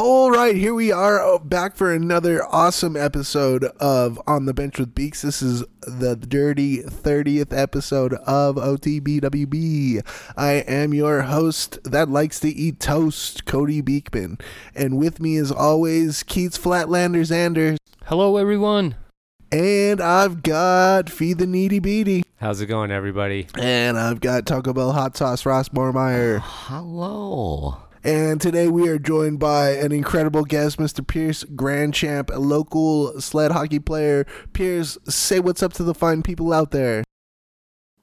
All right, here we are uh, back for another awesome episode of On the Bench with Beaks. This is the dirty 30th episode of OTBWB. I am your host that likes to eat toast, Cody Beekman. And with me, as always, Keats Flatlanders Anders. Hello, everyone. And I've got Feed the Needy Beady. How's it going, everybody? And I've got Taco Bell Hot Sauce Ross Bormeyer. Hello. And today we are joined by an incredible guest, Mr. Pierce Grand Champ, a local sled hockey player. Pierce, say what's up to the fine people out there.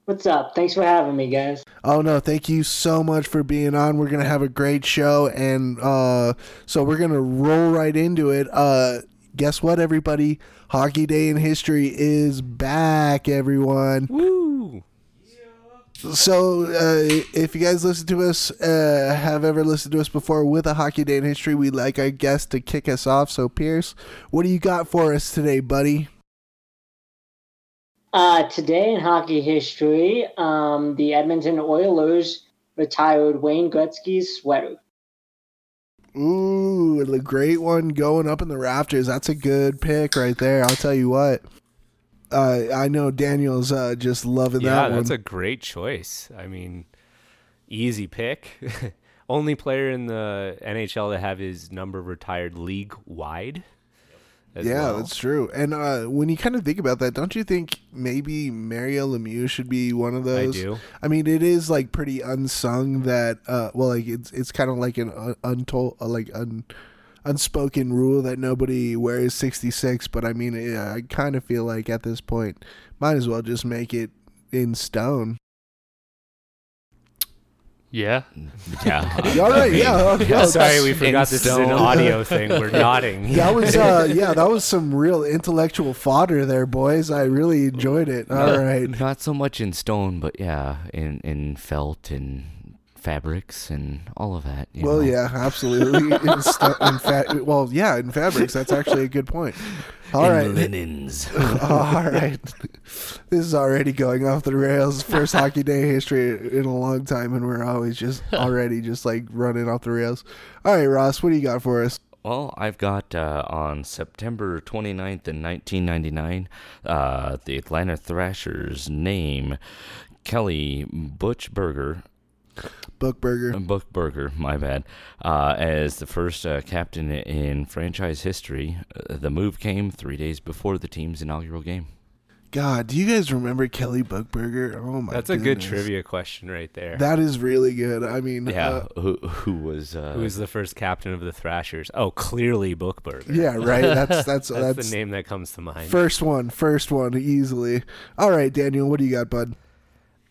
What's up? Thanks for having me, guys. Oh no, thank you so much for being on. We're gonna have a great show, and uh, so we're gonna roll right into it. Uh, guess what, everybody? Hockey Day in History is back, everyone. Woo! So, uh, if you guys listen to us, uh, have ever listened to us before with a Hockey Day in History, we'd like our guest to kick us off. So, Pierce, what do you got for us today, buddy? Uh, today in hockey history, um, the Edmonton Oilers retired Wayne Gretzky's sweater. Ooh, the great one going up in the rafters. That's a good pick right there. I'll tell you what. Uh, I know Daniel's uh, just loving Yeah, that one. that's a great choice. I mean, easy pick. Only player in the NHL to have his number retired league wide. yeah, well. that's true. And uh, when you kind of think about that, don't you think maybe Mario Lemieux should be one of those? I do. I mean, it is like pretty unsung that. Uh, well, like it's it's kind of like an un- untold, uh, like un, unspoken rule that nobody wears sixty six. But I mean, yeah, I kind of feel like at this point, might as well just make it in stone. Yeah. Yeah. All right, yeah, oh, yeah, Sorry, we forgot this is an audio thing. We're nodding. That was uh yeah, that was some real intellectual fodder there, boys. I really enjoyed it. All Not- right. Not so much in stone, but yeah, in in felt and fabrics and all of that. you Well, know. yeah, absolutely. in, stu- in fa- well, yeah, in fabrics. That's actually a good point. All in right. linens. All right. This is already going off the rails. First hockey day history in a long time, and we're always just already just like running off the rails. All right, Ross, what do you got for us? Well, I've got uh, on September 29th in 1999, uh, the Atlanta Thrashers name Kelly Butchberger Bookburger. Bookberger, my bad, uh, as the first uh, captain in franchise history. Uh, the move came three days before the team's inaugural game. God, do you guys remember Kelly Bookburger? Oh my god. That's a good trivia question right there. That is really good. I mean, Yeah, uh, who who was uh, Who was the first captain of the Thrashers? Oh, clearly Bookburger. yeah, right. That's that's That's, that's, the name that comes to mind. first one, first one, easily. All right, Daniel, what do you got, bud?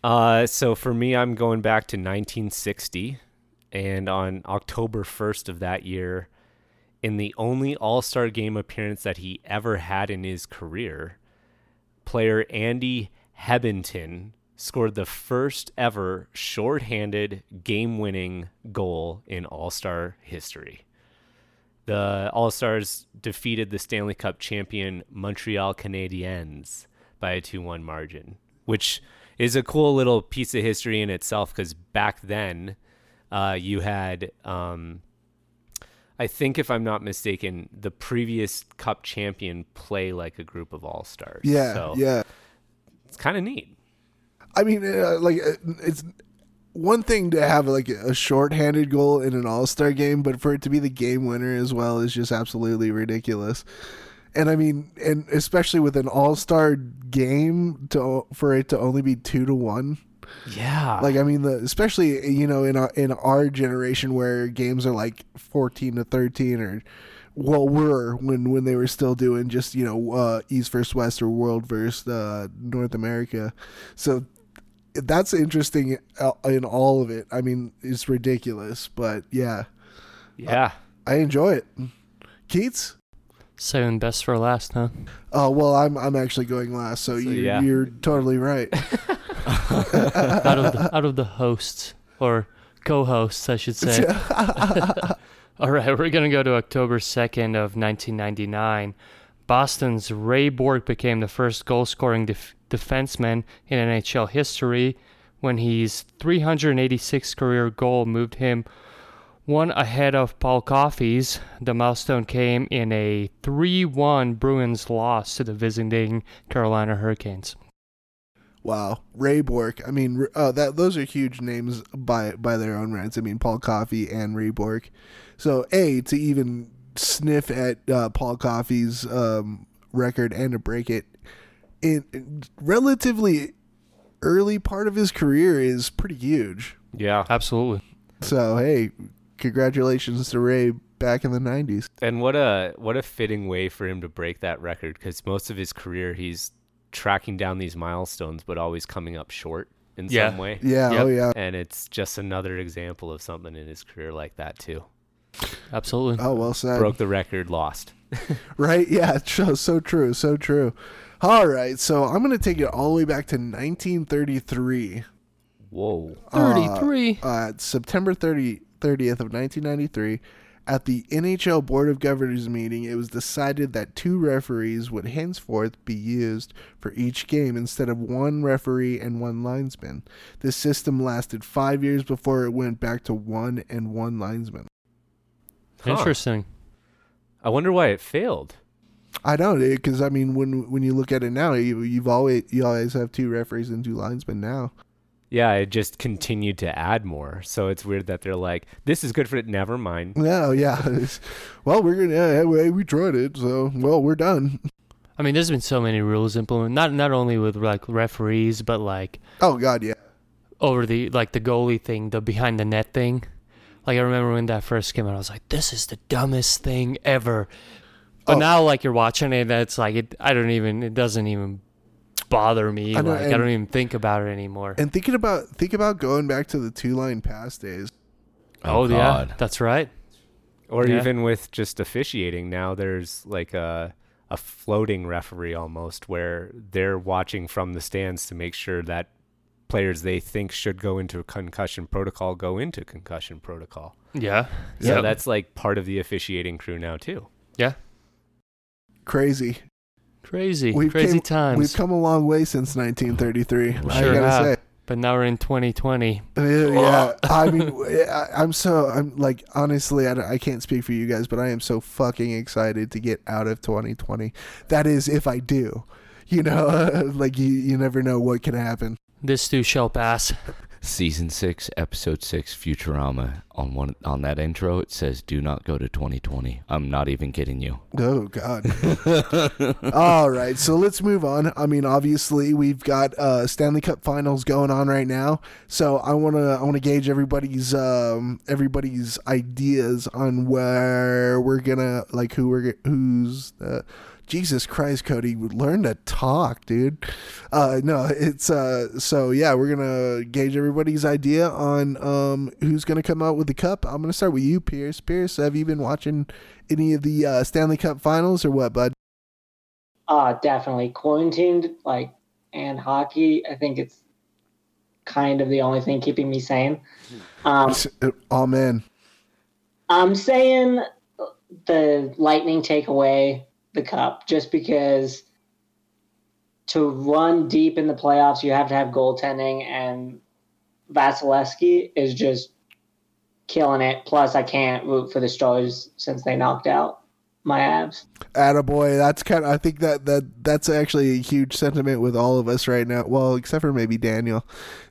Uh, so for me, I'm going back to 1960, and on October 1st of that year, in the only All Star game appearance that he ever had in his career, player Andy Hebenton scored the first ever shorthanded game winning goal in All Star history. The All Stars defeated the Stanley Cup champion Montreal Canadiens by a 2 1 margin, which is a cool little piece of history in itself because back then uh, you had, um, I think if I'm not mistaken, the previous Cup champion play like a group of All Stars. Yeah, so yeah. It's kind of neat. I mean, uh, like uh, it's one thing to have like a short-handed goal in an All-Star game, but for it to be the game winner as well is just absolutely ridiculous. And I mean, and especially with an All-Star game to for it to only be two to one. Yeah. Like I mean, the especially you know in our, in our generation where games are like fourteen to thirteen or well were when when they were still doing just you know uh, East versus West or World versus uh, North America. So that's interesting uh, in all of it. I mean, it's ridiculous, but yeah, yeah. I enjoy it. Keats. Saving best for last, huh? Oh well, I'm I'm actually going last, so, you, yeah. you're totally right. out of the, out of the hosts or co-hosts, I should say. All right, we're gonna go to October second of 1999. Boston's Ray Bourque became the first goal-scoring def- defenseman in NHL history when his 386 career goal moved him One ahead of Paul Coffey's. The milestone came in a 3 1 Bruins loss to the visiting Carolina Hurricanes. Wow, Ray Bourque. I mean, uh, that those are huge names by by their own rights. I mean, Paul Coffey and Ray Bourque. So, a to even sniff at uh, Paul Coffey's um, record and to break it in, in relatively early part of his career is pretty huge. Yeah. Absolutely. So, hey, congratulations to Ray back in the '90s. And what a what a fitting way for him to break that record because most of his career he's tracking down these milestones but always coming up short in Yeah. some way. Yeah, Yep. oh yeah, And it's just another example of something in his career like that too. Absolutely. oh well said. Broke the record, lost. Right? Yeah, so, so true, so true. All right, so I'm gonna take it all the way back to 1933. Whoa. 33. uh, September 30, 30th of 1993, at the NHL Board of Governors meeting, it was decided that two referees would henceforth be used for each game instead of one referee and one linesman. This system lasted five years before it went back to one and one linesman. Huh. Interesting. I wonder why it failed. I know, because eh, I mean, when when you look at it now, you you've always you always have two referees and two linesmen now. Yeah, it just continued to add more. So it's weird that they're like, this is good for it. Never mind. No, yeah. It's- well, we're gonna yeah, we, we tried it, so well, we're done. I mean, there's been so many rules implemented, not not only with like referees, but like Oh God, yeah. over the like the goalie thing, the behind the net thing. Like I remember when that first came out, I was like, "This is the dumbest thing ever." But Oh. now, like you're watching it, that's like it. I don't even. It doesn't even bother me. I know, like I don't even think about it anymore. And thinking about think about going back to the two line pass days. oh, oh yeah, that's right. Or Yeah. even with just officiating, now there's like a a floating referee almost where they're watching from the stands to make sure that players they think should go into concussion protocol go into concussion protocol. Yeah. So Yep. that's like part of the officiating crew now too. yeah. Crazy. Crazy, We've crazy came- times. We've come a long way since 1933. I gotta have. say. but now we're in 2020. Uh, Yeah, I mean, I, I'm so I'm like honestly, I, I can't speak for you guys, but I am so fucking excited to get out of 2020. That is, if I do, you know, like you you never know what can happen. This too shall pass. Season six, episode six, Futurama. On one on that intro, it says, "Do not go to 2020." I'm not even kidding you. Oh God. All right, so let's move on. I mean, obviously we've got uh, Stanley Cup Finals going on right now, so I wanna I wanna gauge everybody's um, everybody's ideas on where we're gonna like who we're who's uh, Jesus Christ, Cody, learn to talk, dude. Uh, no, it's uh, so yeah, we're gonna gauge everybody's idea on um, who's gonna come out with the cup. I'm gonna start with you, Pierce. Pierce, have you been watching any of the uh, Stanley Cup Finals or what, bud? Uh, definitely quarantined, like, and hockey. I think it's kind of the only thing keeping me sane. Um, Oh man, I'm saying the Lightning take away the cup just because to run deep in the playoffs, you have to have goaltending, and Vasilevsky is just killing it. Plus, I can't root for the Stars since they knocked out my Avs. attaboy. That's kind of. I think that that that's actually a huge sentiment with all of us right now. Well, except for maybe Daniel.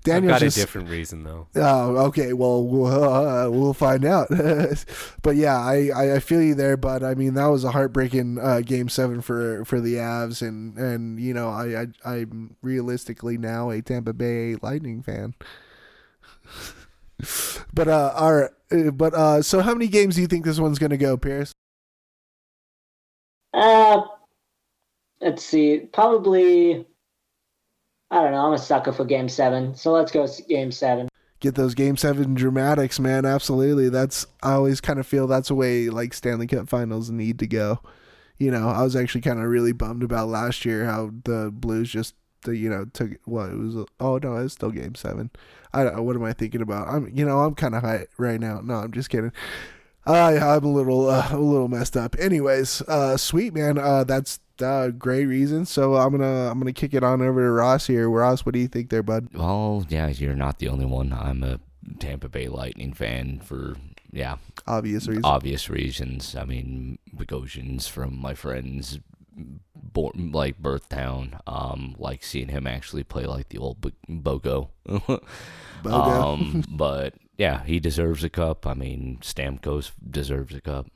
Daniel's I've got just a different reason though. Oh, okay. Well, we'll, uh, we'll find out. but yeah, I, I, I feel you there. But I mean, that was a heartbreaking uh, game seven for for the Avs, and and you know, I, I I'm realistically now a Tampa Bay Lightning fan. but uh, all right. uh, But uh, so how many games do you think this one's gonna go, Pierce? Uh, let's see. Probably, I don't know. I'm a sucker for game seven. So let's go game seven. Get those game seven dramatics, man. Absolutely. That's I always kind of feel that's the way like Stanley Cup Finals need to go. You know, I was actually kind of really bummed about last year how the Blues just you know took what it was. Oh no, it's still game seven. I don't. What am I thinking about? I'm you know I'm kind of high right now. No, I'm just kidding. I I'm a little uh, a little messed up. Anyways, uh, sweet man. Uh, that's uh, great reason. So I'm gonna I'm gonna kick it on over to Ross here. Ross, what do you think there, bud? Well, yeah, you're not the only one. I'm a Tampa Bay Lightning fan for yeah, Obvious reasons. obvious reasons. I mean, Bogosian's from my friend's born like birth town. Um, like seeing him actually play like the old Bo- Bogo. Bogo. um, but yeah, he deserves a cup. I mean, Stamkos deserves a cup.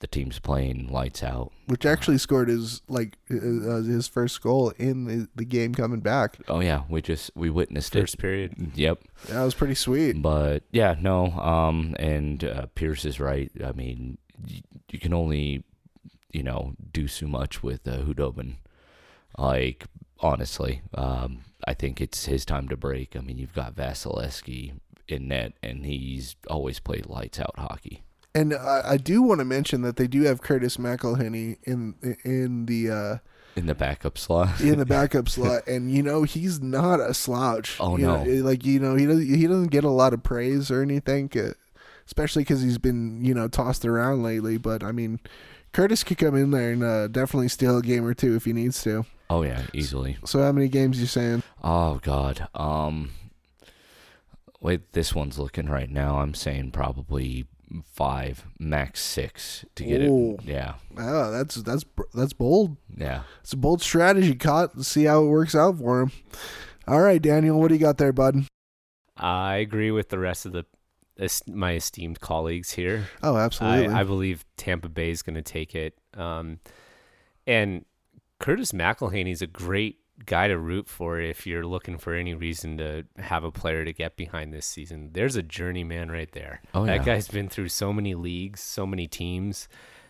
The team's playing lights out. which actually scored his like uh, his first goal in the, the game coming back. Oh yeah, we just we witnessed First it. period. Yep. That was pretty sweet. But yeah, no. Um, and uh, Pierce is right. I mean, y- you can only, you know, do so much with uh, Khudobin. Like honestly, um, I think it's his time to break. I mean, you've got Vasilevsky in net, and he's always played lights out hockey. And I, I do want to mention that they do have Curtis McElhinney in in the uh, In the backup slot. in the backup slot, and you know he's not a slouch. Oh, You know, no. like you know he doesn't he doesn't get a lot of praise or anything, uh, especially because he's been you know tossed around lately. But I mean, Curtis could come in there and uh, definitely steal a game or two if he needs to. Oh yeah, easily. So how many games you saying? Oh God. Um. Wait, this one's looking right now. I'm saying probably five, max six to get Ooh. it. Yeah, Oh, that's that's that's bold. yeah. It's a bold strategy, Caught. Let's see how it works out for him. All right, Daniel, what do you got there, bud? I agree with the rest of the my esteemed colleagues here. Oh, absolutely. I, I believe Tampa Bay is going to take it. Um, and Curtis McElhinney is a great guy to root for if you're looking for any reason to have a player to get behind this season. There's a journeyman right there. Oh, that yeah. guy's been through so many leagues, so many teams,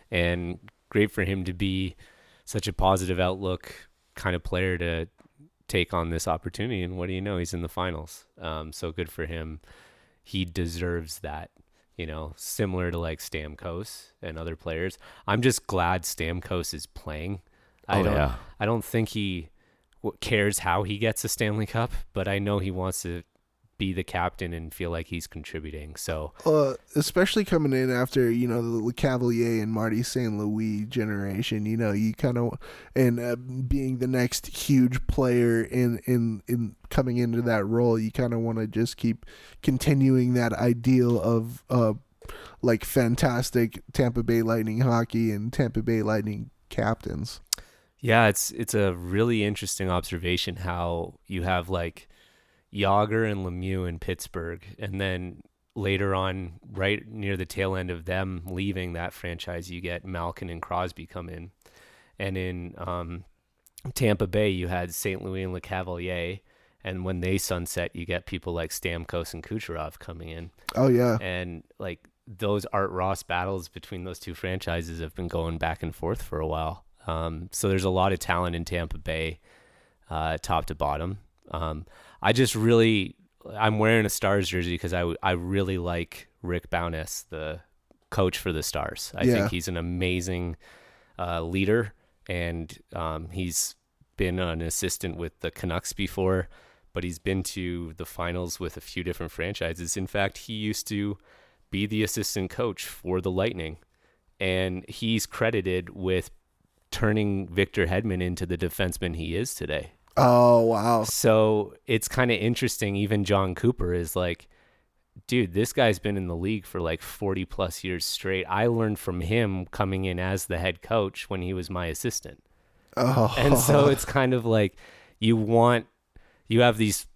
and great for him to be such a positive outlook kind of player to take on this opportunity. And what do you know? He's in the finals. Um, so good for him. He deserves that you know, similar to like Stamkos and other players. I'm just glad Stamkos is playing. I Oh, don't yeah. I don't think he cares how he gets a Stanley Cup, but I know he wants to be the captain and feel like he's contributing. So, uh, especially coming in after you know Lecavalier and Marty St. Louis generation. You know, you kind of and uh, being the next huge player in in in coming into that role, you kind of want to just keep continuing that ideal of uh like fantastic Tampa Bay Lightning hockey and Tampa Bay Lightning captains. Yeah, it's it's a really interesting observation how you have like Jagr and Lemieux in Pittsburgh and then later on right near the tail end of them leaving that franchise you get Malkin and Crosby come in. And in um, Tampa Bay you had St. Louis and Lecavalier and when they sunset you get people like Stamkos and Kucherov coming in. Oh yeah, and like those Art Ross battles between those two franchises have been going back and forth for a while. Um, so there's a lot of talent in Tampa Bay, uh, top to bottom. Um, I just really, I'm wearing a Stars jersey because I, I really like Rick Bowness, the coach for the Stars. I Yeah. think he's an amazing uh, leader, and um, he's been an assistant with the Canucks before, but he's been to the finals with a few different franchises. In fact, he used to be the assistant coach for the Lightning, and he's credited with turning Victor Hedman into the defenseman he is today. oh wow, So it's kind of interesting. Even Jon Cooper is like, dude, this guy's been in the league for like 40 plus years straight. I learned from him coming in as the head coach when he was my assistant. oh And so oh. it's kind of like you want, you have these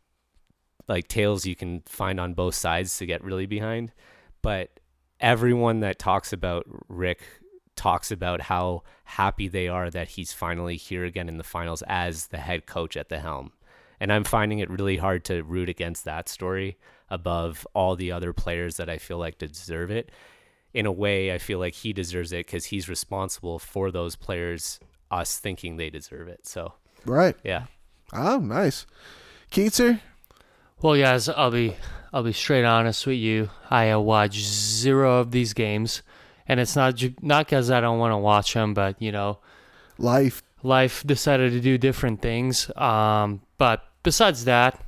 like tales you can find on both sides to get really behind. But everyone that talks about Rick talks about how happy they are that he's finally here again in the finals as the head coach at the helm. And I'm finding it really hard to root against that story above all the other players that I feel like deserve it. In a way, I feel like he deserves it because he's responsible for those players, us thinking they deserve it. So, right. yeah. Oh, nice. Keitzer, Well, guys, I'll be I'll be straight honest with you. I uh, watched zero of these games, and it's not ju- not because I don't want to watch them, but you know, life. life decided to do different things. Um, but besides that,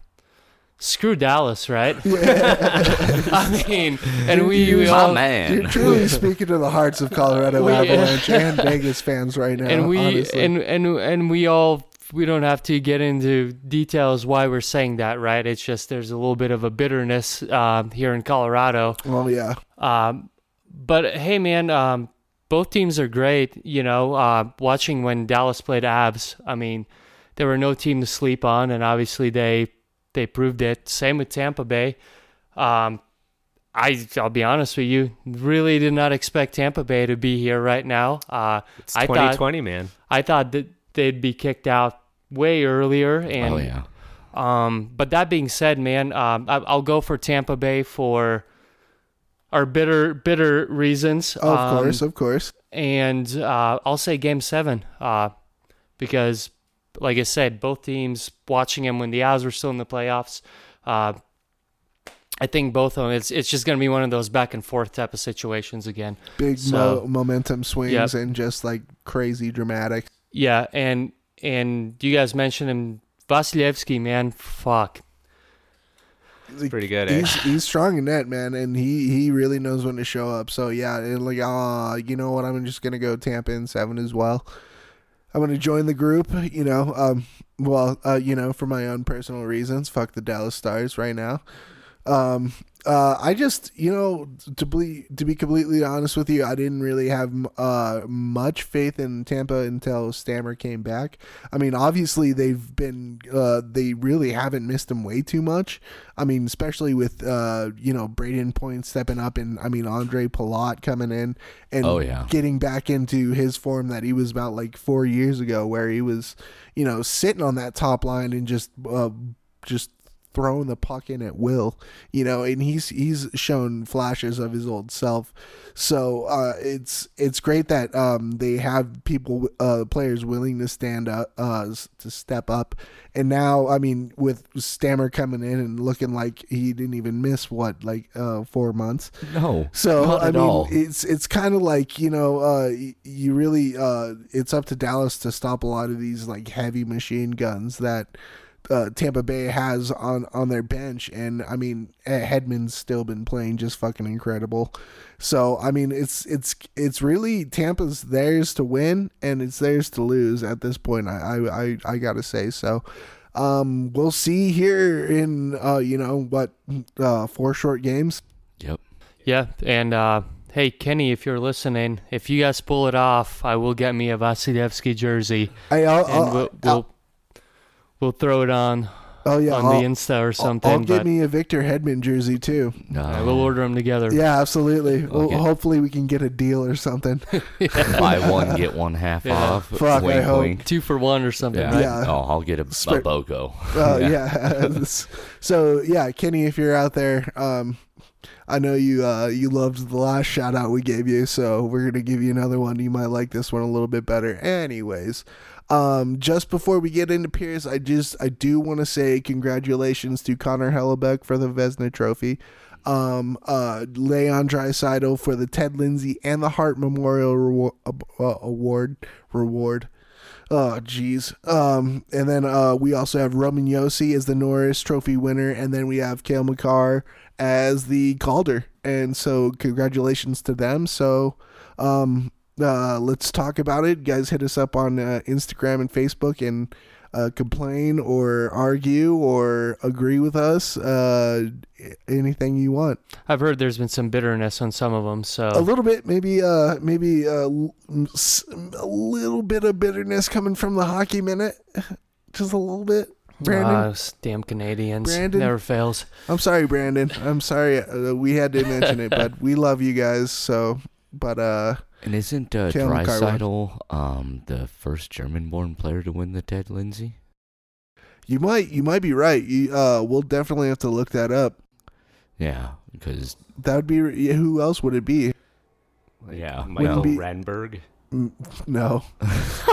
screw Dallas, right? I mean, and we, we My all You're man. truly speaking to the hearts of Colorado We- Avalanche and Vegas fans right now. and we honestly. and and and we all we don't have to get into details why we're saying that, right? It's just there's a little bit of a bitterness uh, here in Colorado. Well, yeah. Um, but hey, man, um, both teams are great. You know, uh, watching when Dallas played Avs, I mean, there were no team to sleep on, and obviously they they proved it. Same with Tampa Bay. Um, I I'll be honest with you, really did not expect Tampa Bay to be here right now. Uh, It's I thought- 2020, man. I thought that they'd be kicked out way earlier, and oh yeah. um, but that being said, man, um, I, I'll go for Tampa Bay for our bitter, bitter reasons. Oh, of Um, course, of course. And uh, I'll say Game Seven, uh, because, like I said, both teams watching them when the Avs were still in the playoffs. Uh, I think both of them. It's it's just gonna be one of those back and forth type of situations again. Big so- mo- momentum swings Yep. and just like crazy dramatic. Yeah, and and you guys mentioned him, Vasilevsky, man. Fuck. Pretty good, eh? He's he's strong in net, man, and he he really knows when to show up. So yeah, and like uh, you know what? I'm just gonna go Tampa in seven as well. I'm gonna join the group. You know, um, well, uh, you know, for my own personal reasons. Fuck the Dallas Stars right now. Um, uh, I just, you know, to be to be completely honest with you, I didn't really have uh much faith in Tampa until Stammer came back. I mean, obviously they've been uh they really haven't missed him way too much. I mean, especially with uh you know Brayden Point stepping up and I mean Ondrej Palat coming in and Oh, yeah. getting back into his form that he was about like four years ago, where he was you know sitting on that top line and just uh, just throwing the puck in at will, you know, and he's he's shown flashes of his old self. So uh, it's it's great that um, they have people uh, players willing to stand up uh, to step up. And now, I mean, with Stammer coming in and looking like he didn't even miss what like uh, four months. No. So I mean, all. it's it's kind of like you know, uh, you really uh, it's up to Dallas to stop a lot of these like heavy machine guns that uh, Tampa Bay has on on their bench, and I mean, Hedman's still been playing just fucking incredible. So I mean, it's it's it's really Tampa's theirs to win, and it's theirs to lose at this point. I I I, I gotta say so. Um, we'll see here in uh, you know what uh, four short games. Yep. Yeah, and uh, hey, Kenny, if you're listening, if you guys pull it off, I will get me a Vasilevsky jersey, I, I'll, and I'll- we'll, we'll we'll throw it on oh yeah, on I'll, the Insta or I'll- something. I'll get me a Victor Hedman jersey too. No. uh, we'll order them together. Yeah, absolutely. Well, Okay. hopefully we can get a deal or something. Buy one get one half Yeah. off. Fuck, I hope. wink. Two for one or something, Yeah. right? Yeah. Oh, I'll get a, a Spread- BOGO. Oh yeah. so yeah, Kenny, if you're out there, um, I know you uh, you loved the last shout out we gave you, so we're gonna give you another one. You might like this one a little bit better. Anyways, um, just before we get into Pierce, I just I do want to say congratulations to Connor Hellebuyck for the Vezina Trophy. Um, uh, Leon Draisaitl for the Ted Lindsay and the Hart Memorial Reward, uh, Award reward. Oh, jeez. Um, and then uh, we also have Roman Josi as the Norris Trophy winner, and then we have Cale Makar as the Calder. And so, congratulations to them. So, um, uh, let's talk about it. Guys, hit us up on uh, Instagram and Facebook and uh, complain or argue or agree with us. Uh, anything you want. I've heard there's been some bitterness on some of them, so A little bit, maybe, uh, maybe uh, a little bit of bitterness coming from the hockey minute, just a little bit. Brandon, those damn Canadians Brandon? never fails. I'm sorry, Brandon. I'm sorry. Uh, we had to mention it, but we love you guys. So, but uh, And isn't uh, Kale Draisaitl um, the first German-born player to win the Ted Lindsay? you might you might be right. You, uh, we'll definitely have to look that up. Yeah, because That would be who else would it be? yeah, Michael well, be- Renberg. No,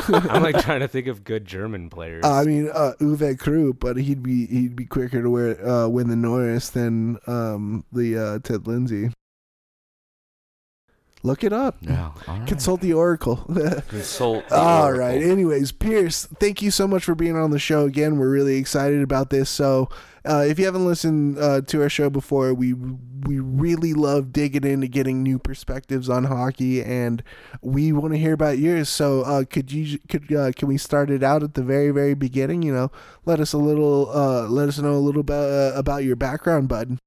I'm like trying to think of good German players. I mean uh, Uwe Krupp, but he'd be he'd be quicker to wear, uh, win the Norris than um, the uh, Ted Lindsay. Look it up. Yeah. All right. Consult the Oracle. Consult. the All Oracle. right. Anyways, Pierce, thank you so much for being on the show again. We're really excited about this. So, uh, if you haven't listened uh, to our show before, we we really love digging into getting new perspectives on hockey, and we want to hear about yours. So, uh, could you could uh, can we start it out at the very very beginning? You know, let us a little uh, let us know a little bit uh, about your background, bud.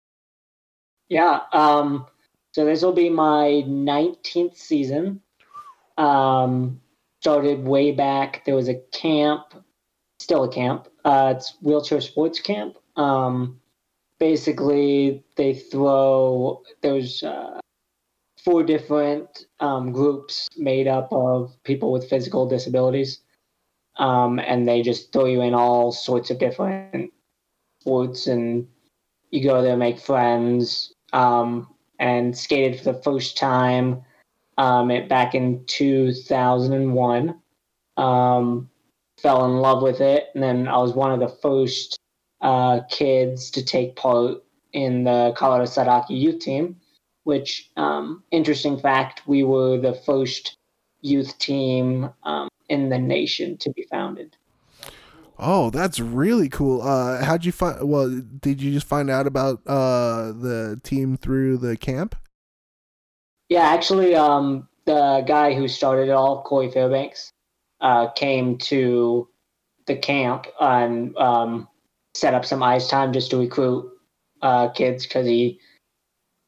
Yeah. Um, so this will be my 19th season. Um, started way back. There was a camp, still a camp. Uh, it's wheelchair sports camp. Um, basically, they throw. There's uh, four different um, groups made up of people with physical disabilities, um, and they just throw you in all sorts of different sports and you go there, make friends, um, and skated for the first time um, it, back in 2001. Um, fell in love with it, and then I was one of the first uh, kids to take part in the Colorado Sadaki youth team. Which, um, interesting fact, we were the first youth team um, in the nation to be founded. Oh, that's really cool. Uh, how'd you find? Well, did you just find out about uh, the team through the camp? Yeah, actually, um, the guy who started it all, Corey Fairbanks, uh, came to the camp and um, set up some ice time just to recruit uh, kids because he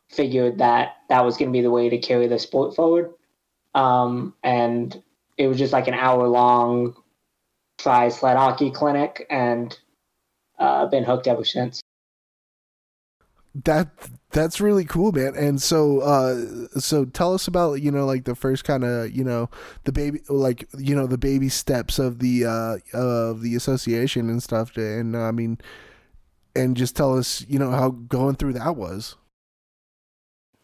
figured that that was going to be the way to carry the sport forward. Um, and it was just like an hour long try sled hockey clinic, and uh, been hooked ever since. That that's really cool, man. And so, uh, so tell us about you know like the first kind of you know the baby like you know the baby steps of the uh, of the association and stuff. And I mean, and just tell us you know how going through that was.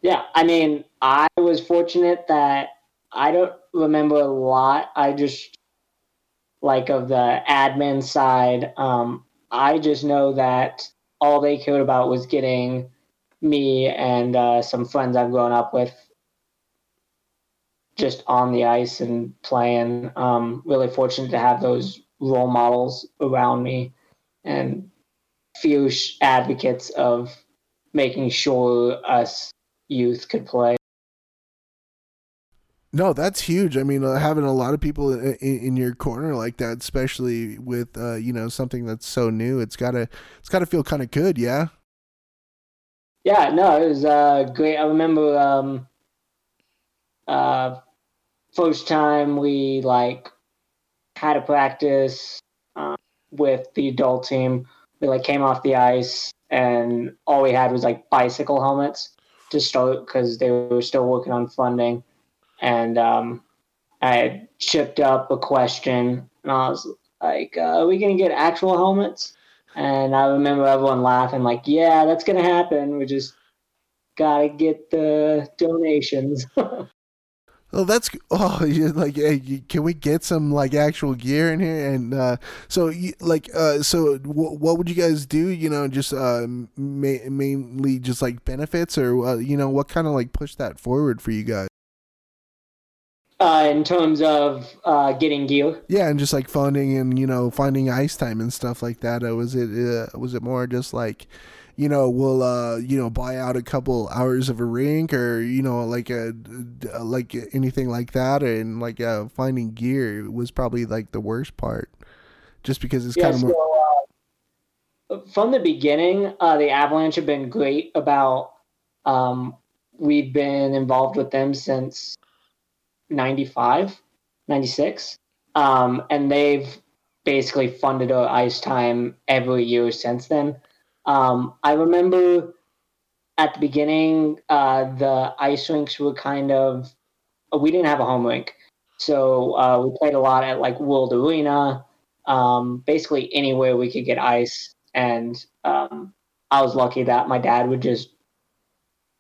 Yeah, I mean, I was fortunate that I don't remember a lot. I just like of the admin side. Um, I just know that all they cared about was getting me and uh, some friends I've grown up with just on the ice and playing. Um, really fortunate to have those role models around me and fierce advocates of making sure us youth could play. No, that's huge. I mean, uh, having a lot of people in, in, your corner like that, especially with uh, you know something that's so new, it's gotta it's gotta feel kind of good, yeah. Yeah, no, it was uh, great. I remember um, uh, first time we like had a practice uh, with the adult team. We like came off the ice, and all we had was like bicycle helmets to start because they were still working on funding. And um, I had chipped up a question, and I was like, uh, "Are we gonna get actual helmets?" And I remember everyone laughing, like, "Yeah, that's gonna happen. We just gotta get the donations." Oh, that's oh, you're like, hey, can we get some like actual gear in here? And uh, so, like, uh, so w- what would you guys do? You know, just uh, ma- mainly just like benefits, or uh, you know, what kind of like push that forward for you guys? Uh, in terms of uh, getting gear. Yeah, and just like funding and you know finding ice time and stuff like that. Uh, was it uh, was it more just like, you know, we'll uh, you know buy out a couple hours of a rink or you know like a like anything like that, and like uh, finding gear was probably like the worst part, just because it's Yeah, kind of more. uh, from the beginning, uh, the Avalanche have been great about. Um, we've been involved with them since 95, 96. Um, and they've basically funded our ice time every year since then. Um, I remember at the beginning, uh, the ice rinks were kind of, we didn't have a home rink. So uh, we played a lot at like World Arena, um, basically anywhere we could get ice. And um, I was lucky that my dad would just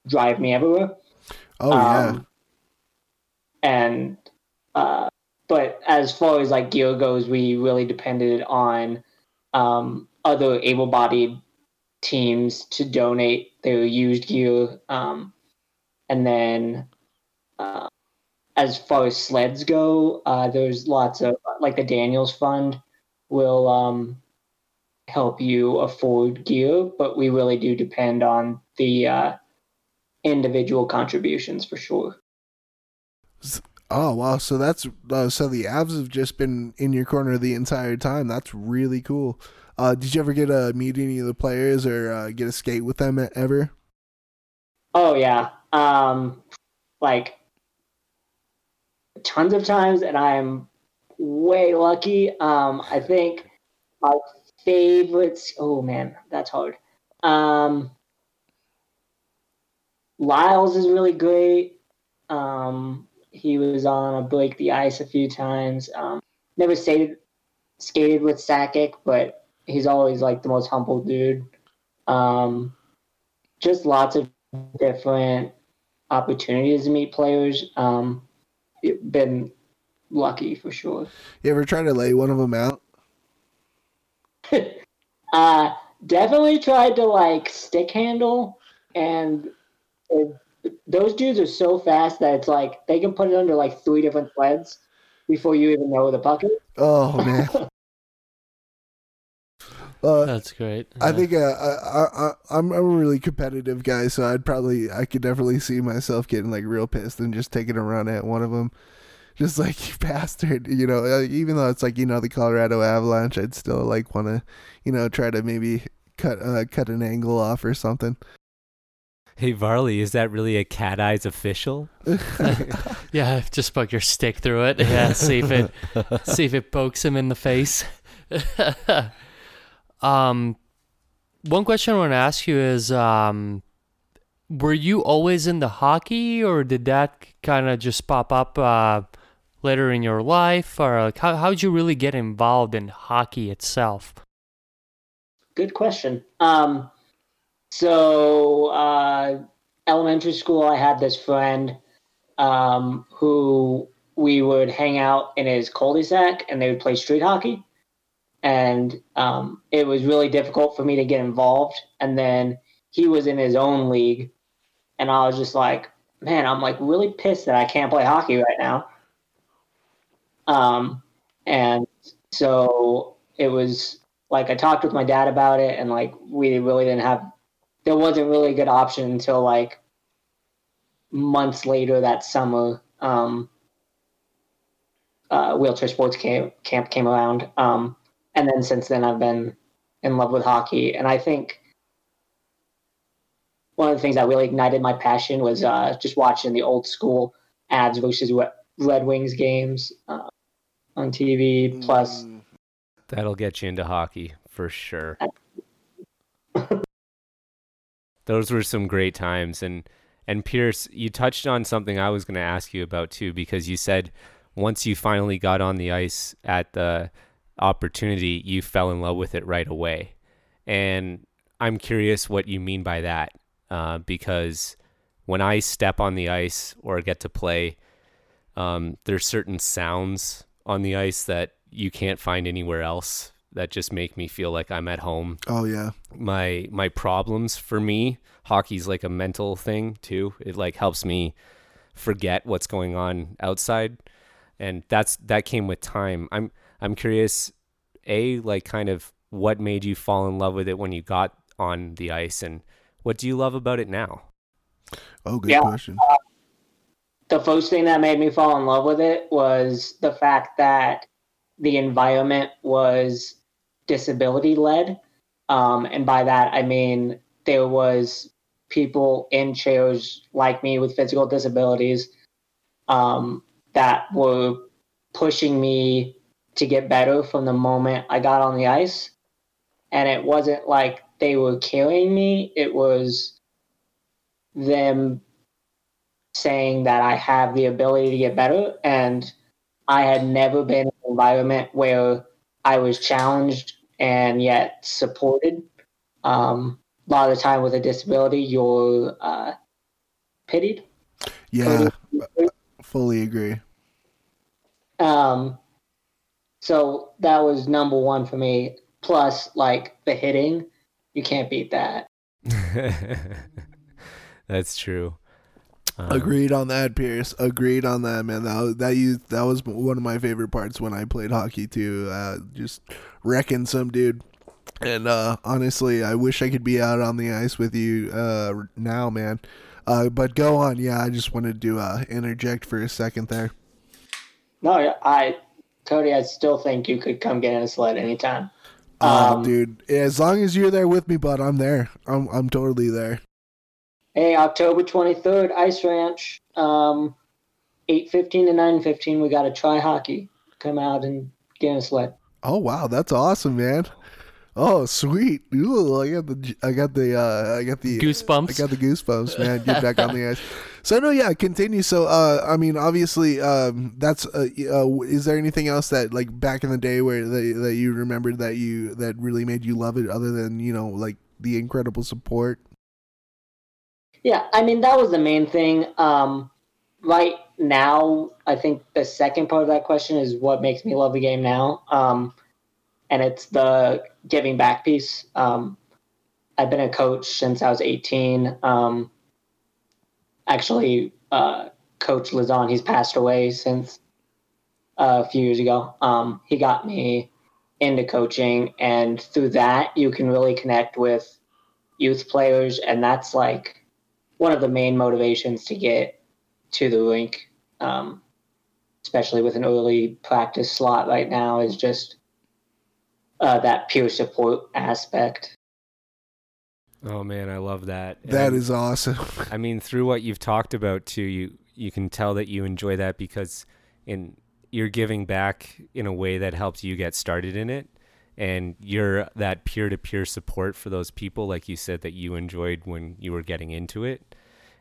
drive me everywhere. Oh yeah, Um, and uh, but as far as like gear goes, we really depended on um, other able-bodied teams to donate their used gear, um, and then uh, as far as sleds go, uh, there's lots of like the Daniels Fund will um, help you afford gear, but we really do depend on the uh, individual contributions for sure. Oh wow! So that's uh, so the Avs have just been in your corner the entire time. That's really cool. Uh, did you ever get to meet any of the players or uh, get a skate with them ever? Oh yeah, um, like tons of times, and I'm way lucky. Um, I think my favorites. Oh man, that's hard. Um, Lyles is really great. Um, he was on a break the ice a few times. Um, never skated skated with Sakic, but he's always like the most humble dude. Um, just lots of different opportunities to meet players. Um, been lucky for sure. You ever try to lay one of them out? uh, definitely tried to like stick handle, and it, those dudes are so fast that it's like they can put it under like three different threads before you even know the puck is. Oh man. Uh, That's great. I think uh, I, I, I'm I'm a really competitive guy, so I'd probably I could definitely see myself getting like real pissed and just taking a run at one of them, just like you bastard, you know. Uh, even though it's like you know the Colorado Avalanche, I'd still like want to, you know, try to maybe cut uh, cut an angle off or something. Hey Varley, is that really a cat eyes official? yeah, just poke your stick through it. Yeah, see if it see if it pokes him in the face. um, one question I want to ask you is, um, were you always into hockey, or did that kind of just pop up uh, later in your life, or like how how did you really get involved in hockey itself? Good question. Um, so uh, elementary school, I had this friend um, who we would hang out in his cul-de-sac, and they would play street hockey. And um, it was really difficult for me to get involved. And then he was in his own league, and I was just like, man, I'm like really pissed that I can't play hockey right now. Um, and so it was like I talked with my dad about it, and like we really didn't have there wasn't really a good option until like months later that summer. Um, uh, wheelchair sports camp, camp came around, um, and then since then I've been in love with hockey. And I think one of the things that really ignited my passion was uh, just watching the old school Avs versus Red Wings games uh, on TV. Plus, mm. that'll get you into hockey for sure. those were some great times and and Pierce, you touched on something I was going to ask you about too because you said once you finally got on the ice at the opportunity, you fell in love with it right away. And I'm curious what you mean by that uh, because when I step on the ice or get to play, um, there's certain sounds on the ice that you can't find anywhere else that just make me feel like I'm at home. Oh yeah. My my problems for me, hockey's like a mental thing too. It like helps me forget what's going on outside. And that's that came with time. I'm I'm curious a like kind of what made you fall in love with it when you got on the ice and what do you love about it now? Oh, good yeah. question. Uh, the first thing that made me fall in love with it was the fact that the environment was disability led. Um, and by that, I mean there was people in chairs like me with physical disabilities um, that were pushing me to get better from the moment I got on the ice. And it wasn't like they were carrying me, it was them saying that I have the ability to get better. And I had never been in an environment where I was challenged and yet supported. Um, a lot of the time with a disability, you're uh, pitied. Yeah, fully agree. Um, so that was number one for me. Plus, like the hitting, you can't beat that. That's true. Um, Agreed on that, Pierce. Agreed on that, man. That was, that you that was one of my favorite parts when I played hockey too. Uh, just wrecking some dude. And uh, honestly, I wish I could be out on the ice with you uh, now, man. Uh, but go on. Yeah, I just wanted to uh, interject for a second there. No, I, Cody, I still think you could come get in a sled anytime. Uh, Um, dude, as long as you're there with me, bud, I'm there. I'm I'm totally there. Hey, October 23rd, Ice Ranch, um, 8.15 to 9.15, we got to try hockey. Come out and get in a sled. Oh wow, that's awesome, man. Oh sweet. Ooh, I got the I got the uh, I got the Goosebumps. I got the goosebumps, man. Get back on the ice. So no, yeah, continue. So, uh, I mean, obviously, um, that's. Uh, uh, is there anything else that, like, back in the day, where that, that you remembered that you that really made you love it, other than you know, like the incredible support? Yeah, I mean, that was the main thing. Um, right now, I think the second part of that question is what makes me love the game now. Um, and it's the giving back piece. Um, I've been a coach since I was 18. Um, actually, uh, Coach Lazon, he's passed away since uh, a few years ago. Um, he got me into coaching, and through that, you can really connect with youth players, and that's like one of the main motivations to get to the rink, um, especially with an early practice slot right now, is just uh, that peer support aspect. Oh man, I love that. That And, is awesome. I mean, through what you've talked about too, you you can tell that you enjoy that because in you're giving back in a way that helps you get started in it, and you're that peer to peer support for those people, like you said that you enjoyed when you were getting into it.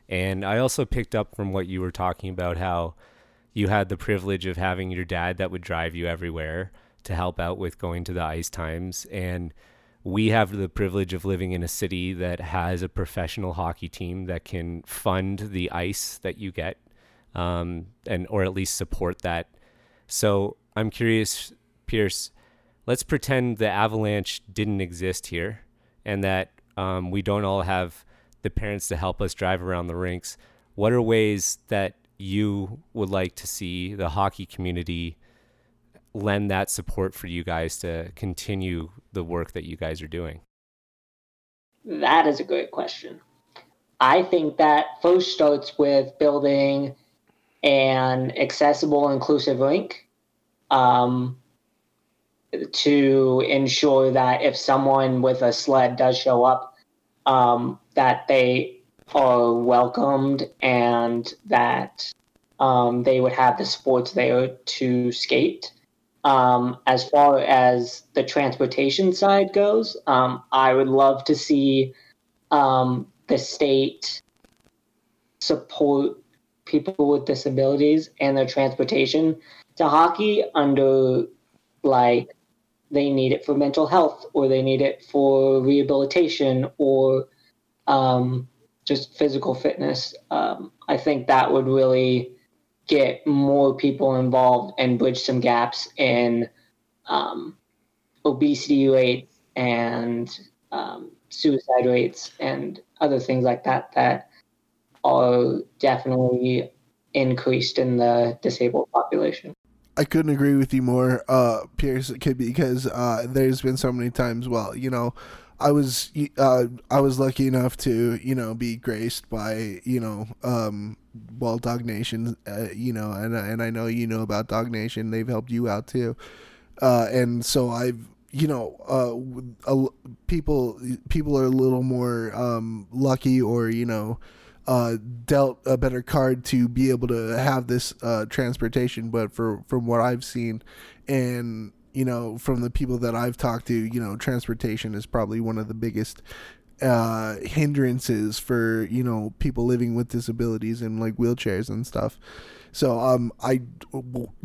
And I also picked up from what you were talking about how you had the privilege of having your dad that would drive you everywhere to help out with going to the ice times and we have the privilege of living in a city that has a professional hockey team that can fund the ice that you get um, and or at least support that so i'm curious pierce let's pretend the avalanche didn't exist here and that um, we don't all have the parents to help us drive around the rinks what are ways that you would like to see the hockey community lend that support for you guys to continue the work that you guys are doing? That is a great question. I think that first starts with building an accessible, inclusive rink um, to ensure that if someone with a sled does show up, um, that they are welcomed and that um, they would have the sports there to skate. Um, as far as the transportation side goes, um, I would love to see um, the state support people with disabilities and their transportation to hockey under like they need it for mental health or they need it for rehabilitation or um, just physical fitness. Um, I think that would really get more people involved and bridge some gaps in um, obesity rates and um, suicide rates and other things like that that are definitely increased in the disabled population. I couldn't agree with you more, uh, Pierce, because uh, there's been so many times. Well, you know, I was uh, I was lucky enough to you know be graced by you know um, well Dawg Nation, uh, you know, and and I know you know about Dawg Nation. They've helped you out too, uh, and so I've you know uh, people people are a little more um, lucky or you know uh, dealt a better card to be able to have this uh, transportation. But for from what I've seen, and you know from the people that I've talked to, you know, transportation is probably one of the biggest uh hindrances for you know people living with disabilities and like wheelchairs and stuff. So um i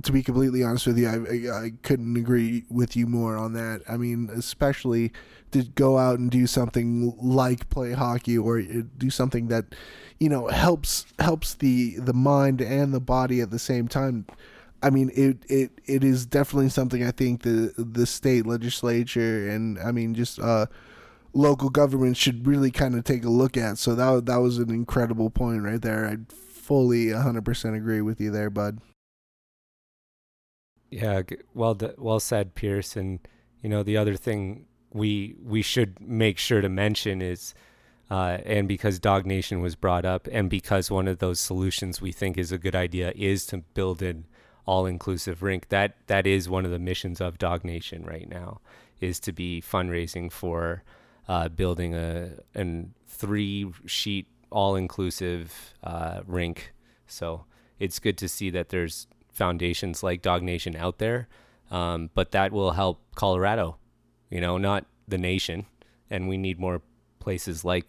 to be completely honest with you I, I couldn't agree with you more on that. I mean especially to go out and do something like play hockey or do something that you know helps helps the the mind and the body at the same time. I mean, it, it it is definitely something I think the the state legislature and I mean just uh, local government should really kind of take a look at. So that that was an incredible point right there. I fully 100% agree with you there, bud. Yeah, well, well said, Pierce. And you know, the other thing we we should make sure to mention is, uh, and because Dawg Nation was brought up, and because one of those solutions we think is a good idea is to build an all-inclusive rink. That that is one of the missions of Dawg Nation right now, is to be fundraising for uh, building a an three-sheet all-inclusive uh, rink. So it's good to see that there's foundations like Dawg Nation out there, um, but that will help Colorado, you know, not the nation. And we need more places like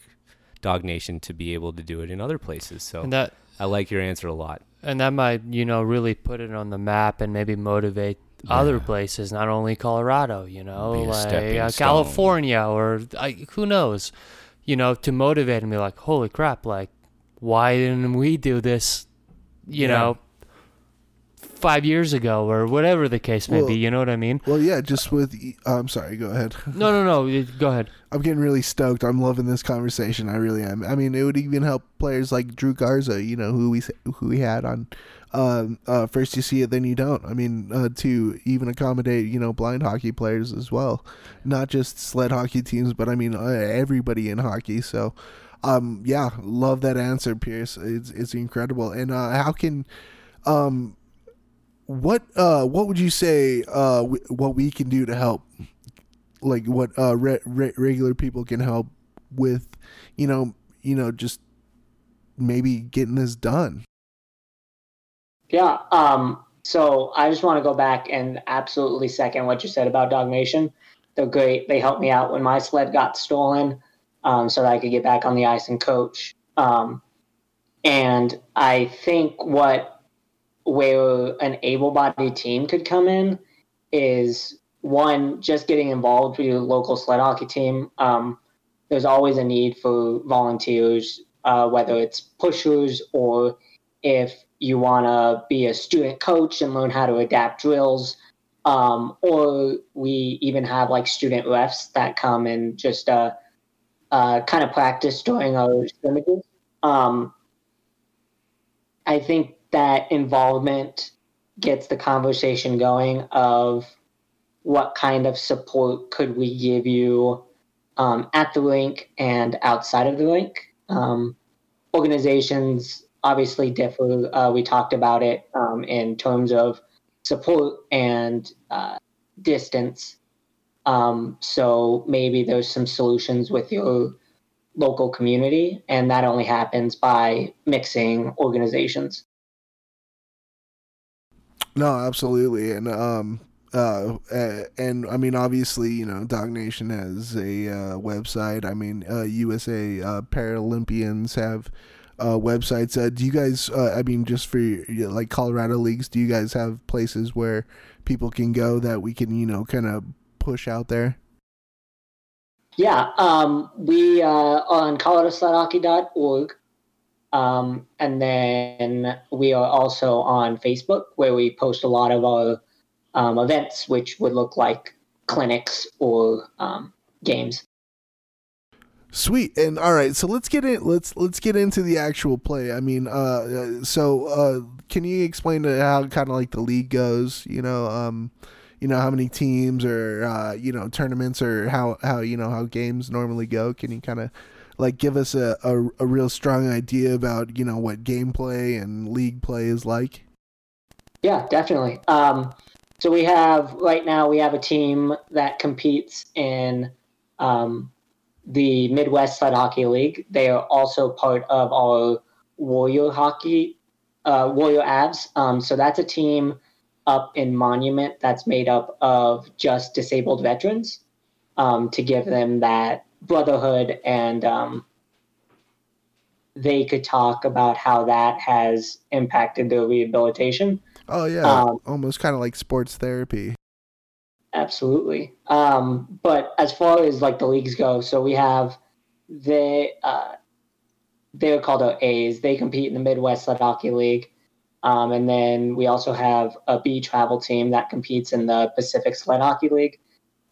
Dawg Nation to be able to do it in other places. So that I like your answer a lot. And that might, you know, really put it on the map and maybe motivate yeah. other places, not only Colorado, you know, like uh, California or I, who knows, you know, to motivate and be like, holy crap, like, why didn't we do this, you yeah. know, five years ago or whatever the case may well, be. You know what I mean? Well, yeah. Just with, uh, I'm sorry. Go ahead. no, no, no. Go ahead. I'm getting really stoked. I'm loving this conversation. I really am. I mean, it would even help players like Drew Garza. You know who we who we had on. Um, uh, first you see it, then you don't. I mean, uh, to even accommodate you know blind hockey players as well, not just sled hockey teams, but I mean uh, everybody in hockey. So, um, yeah, love that answer, Pierce. It's it's incredible. And uh, how can um what uh what would you say uh w- what we can do to help like what uh re- re- regular people can help with you know you know just maybe getting this done yeah um so i just want to go back and absolutely second what you said about dog nation. They're great. They helped me out when my sled got stolen um, so that i could get back on the ice and coach. Um, and i think what where an able-bodied team could come in is one just getting involved with your local sled hockey team. Um, there's always a need for volunteers, uh, whether it's pushers or if you want to be a student coach and learn how to adapt drills. Um, or we even have like student refs that come and just uh, uh, kind of practice during our scrimmages. Um, I think that involvement gets the conversation going of what kind of support could we give you um, at the rink and outside of the rink. Um, organizations obviously differ. Uh, we talked about it um, in terms of support and uh, distance. Um, so maybe there's some solutions with your local community, and that only happens by mixing organizations. No, absolutely, and um, uh, and I mean, obviously, you know, Dawg Nation has a uh, website. I mean, uh, USA uh, Paralympians have uh, websites. Uh, do you guys? Uh, I mean, just for like Colorado leagues, do you guys have places where people can go that we can, you know, kind of push out there? Yeah, um, we uh, on coloradosledhockey.org um, and then we are also on Facebook where we post a lot of our um, events, which would look like clinics or um, games. Sweet. And all right, so let's get in. Let's let's get into the actual play. I mean, uh, so uh, can you explain to how kind of like the league goes? You know, um, you know how many teams or uh, you know tournaments or how how you know how games normally go. Can you kind of like give us a, a, a real strong idea about you know what gameplay and league play is like? Yeah, definitely. Um, so we have right now we have a team that competes in um, the Midwest Sled Hockey League. They are also part of our Warrior Hockey uh, Warrior Avs. Um, so that's a team up in Monument that's made up of just disabled veterans um, to give them that brotherhood and um, they could talk about how that has impacted their rehabilitation. Oh yeah, um, almost kind of like sports therapy. Absolutely. Um, but as far as like the leagues go, so we have the uh, they're called our A's. They compete in the Midwest Sled Hockey League. Um, and then we also have a B travel team that competes in the Pacific Sled Hockey League.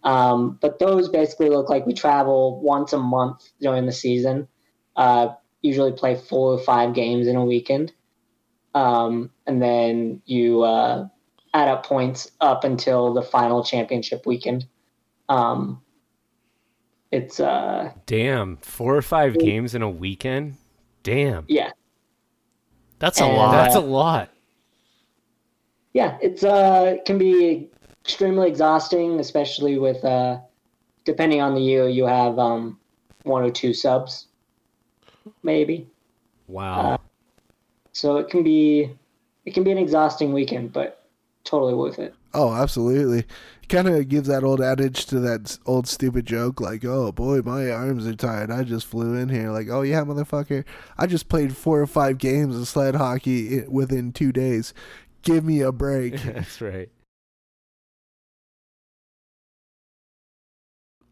Um, but those basically look like we travel once a month during the season. Uh, usually play four or five games in a weekend. um, and then you uh, add up points up until the final championship weekend. Um, it's uh, Damn, four or five games in a weekend. Damn, yeah, That's a And- lot. that's a lot. yeah. It's uh, it can be extremely exhausting, especially with uh, depending on the year. You have um, one or two subs, maybe. Wow. So it can be it can be an exhausting weekend, but totally worth it. Oh, absolutely. Kind of gives that old adage to that old stupid joke, like, "Oh boy, my arms are tired. I just flew in here." Like, "Oh yeah, motherfucker, I just played four or five games of sled hockey within two days. Give me a break." that's right.